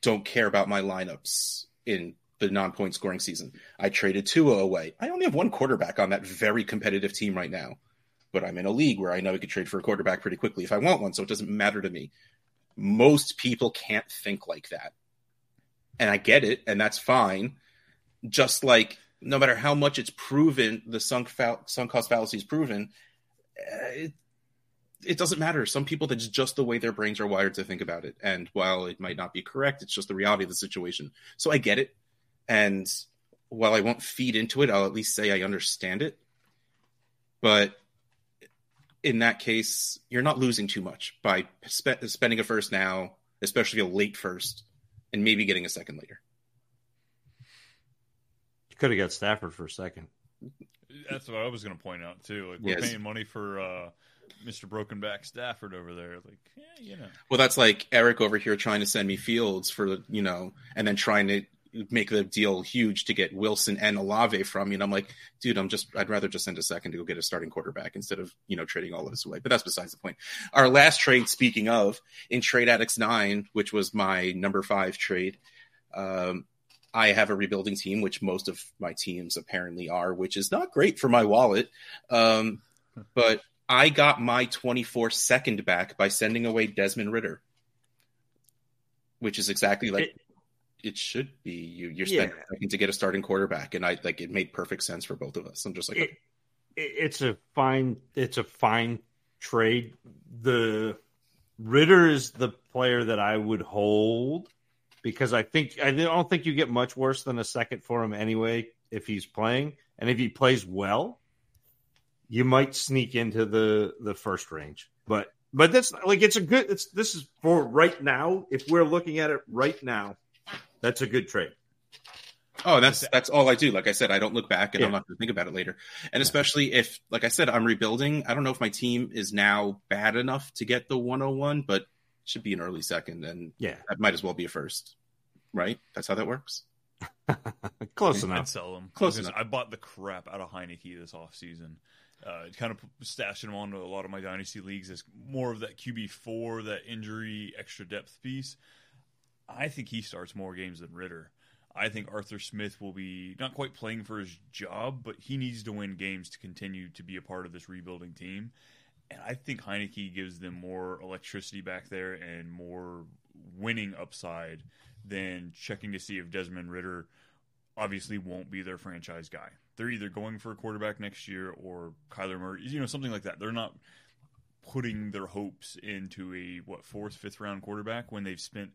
don't care about my lineups in the non-point scoring season. I traded Tua away. I only have one quarterback on that very competitive team right now, but I'm in a league where I know I could trade for a quarterback pretty quickly if I want one, so it doesn't matter to me. Most people can't think like that, and I get it, and that's fine. Just like no matter how much it's proven, the sunk fa- sunk cost fallacy is proven. uh, It, it doesn't matter. Some people, that's just the way their brains are wired to think about it. And while it might not be correct, it's just the reality of the situation. So I get it. And while I won't feed into it, I'll at least say I understand it. But in that case, you're not losing too much by spe- spending a first now, especially a late first, and maybe getting a second later. You could have got Stafford for a second. That's what I was going to point out too. Like we're Yes. paying money for uh, Mr. Brokenback Stafford over there. Like, yeah, you know, Well, that's like Eric over here trying to send me Fields for you know, and then trying to make the deal huge to get Wilson and Olave from me. And I'm like, dude, I'm just I'd rather just send a second to go get a starting quarterback instead of you know trading all of this away. But that's besides the point. Our last trade, speaking of, in Trade Addicts Nine, which was my number five trade. Um, I have a rebuilding team, which most of my teams apparently are, which is not great for my wallet. Um, but I got my 24 second back by sending away Desmond Ridder, which is exactly like It- it, should be. You, you're Yeah. spending to get a starting quarterback, and I like it made perfect sense for both of us. I'm just like, It, it- it's a fine. It's a fine trade. The Ridder is the player that I would hold because I think I don't think you get much worse than a second for him anyway if he's playing, and if he plays well, you might sneak into the the first range. But but that's like it's a good. It's this is for right now. If we're looking at it right now, that's a good trade. Oh, that's that's all I do. Like I said, I don't look back and I'm not going to think about it later. And especially if, like I said, I'm rebuilding. I don't know if my team is now bad enough to get the 101, but it should be an early second, and Yeah, that might as well be a first, right? That's how that works. close I'd enough. sell him. Close enough. I bought the crap out of Heinicke this offseason. Uh, kind of stashing him onto a lot of my dynasty leagues as more of that QB four, that injury extra depth piece. I think he starts more games than Ridder. I think Arthur Smith will be not quite playing for his job, but he needs to win games to continue to be a part of this rebuilding team. And I think Heinicke gives them more electricity back there and more winning upside than checking to see if Desmond Ridder obviously won't be their franchise guy. They're either going for a quarterback next year or Kyler Murray, you know, something like that. They're not putting their hopes into a what fourth, fifth round quarterback when they've spent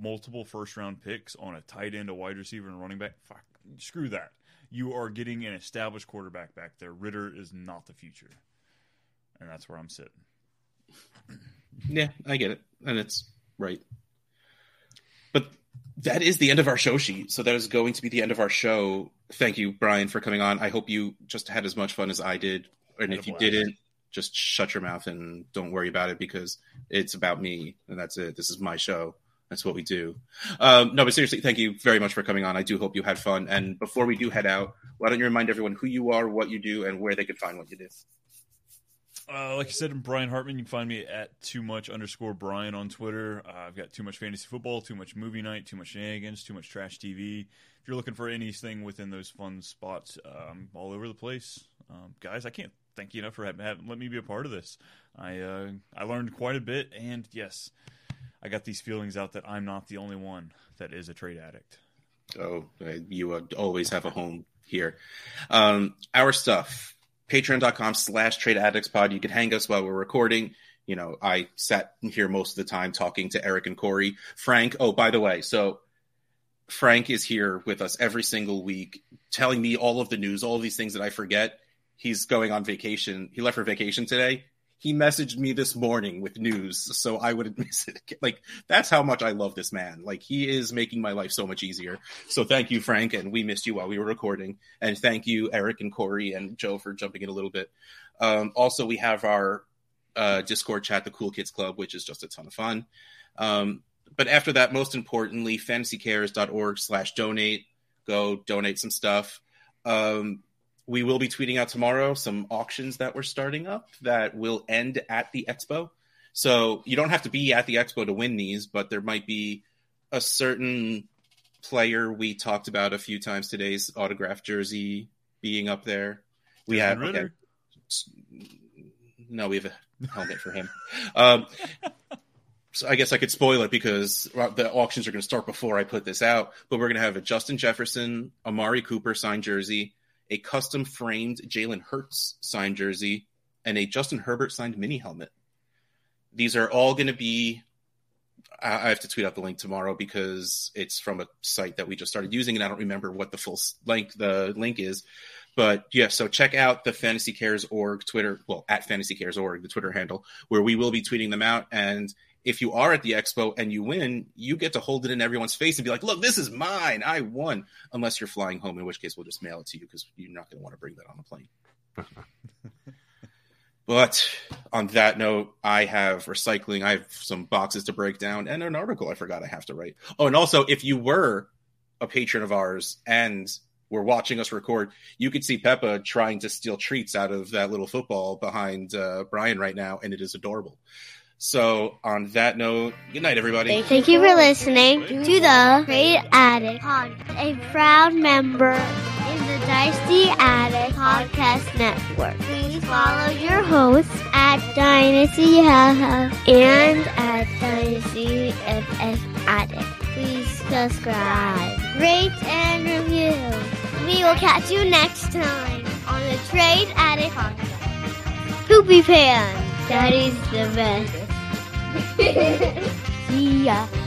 multiple first round picks on a tight end, a wide receiver, and a running back. Fuck, screw that. You are getting an established quarterback back there. Ridder is not the future, and that's where I'm sitting. Yeah, I get it, and it's right. But that is the end of our show sheet. So that is going to be the end of our show. Thank you, Brian, for coming on. I hope you just had as much fun as I did. And if you didn't, just shut your mouth and don't worry about it because it's about me and that's it. This is my show. That's what we do. Um, no, but seriously, thank you very much for coming on. I do hope you had fun. And before we do head out, why don't you remind everyone who you are, what you do, and where they can find what you do? Uh, like I said, I'm Brian Hartman. You can find me at too much underscore Brian on Twitter. Uh, I've got too much fantasy football, too much movie night, too much shenanigans, too much trash TV. If you're looking for anything within those fun spots, um, all over the place, um, guys. I can't thank you enough for having, having let me be a part of this. I uh, I learned quite a bit, and yes, I got these feelings out that I'm not the only one that is a trade addict. Oh, you uh, always have a home here. Um, our stuff patreon.com slash trade addicts pod. You can hang us while we're recording. You know, I sat here most of the time talking to Eric and Corey. Frank, oh, by the way, so Frank is here with us every single week, telling me all of the news, all of these things that I forget. He's going on vacation. He left for vacation today. He messaged me this morning with news, so I wouldn't miss it. Like that's how much I love this man. Like he is making my life so much easier. So thank you, Frank, and we missed you while we were recording. And thank you, Eric and Corey and Joe for jumping in a little bit. Um, also, we have our uh, Discord chat, the Cool Kids Club, which is just a ton of fun. Um, but after that, most importantly, fantasycares.org slash donate. Go donate some stuff. Um, we will be tweeting out tomorrow some auctions that we're starting up that will end at the expo. So you don't have to be at the expo to win these, but there might be a certain player we talked about a few times today's autograph jersey being up there. We have okay, no, we have a helmet for him. Um, so I guess I could spoil it because the auctions are going to start before I put this out. But we're going to have a Justin Jefferson, Amari Cooper signed jersey, a custom framed Jalen Hurts signed jersey, and a Justin Herbert signed mini helmet. These are all going to be. I have to tweet out the link tomorrow because it's from a site that we just started using, and I don't remember what the full link the link is. But yeah, so check out the Fantasy Cares org Twitter, well at Fantasy Cares org, the Twitter handle, where we will be tweeting them out. And if you are at the expo and you win, you get to hold it in everyone's face and be like, look, this is mine. I won. Unless you're flying home, in which case we'll just mail it to you because you're not going to want to bring that on a plane. but on that note, I have recycling. I have some boxes to break down and an article I forgot I have to write. Oh, and also, if you were a patron of ours and were watching us record, you could see Peppa trying to steal treats out of that little football behind uh, Brian right now, and it is adorable. So, on that note, good night, everybody. Thank you for listening to the Trade Addict Podcast, a proud member in the Dynasty Addict Podcast Network. Please follow your hosts at Dynasty Haha and at Dynasty FS Addict. Please subscribe, rate, and review. We will catch you next time on the Trade Addict Podcast. Poopy Pants. That is the best. See ya.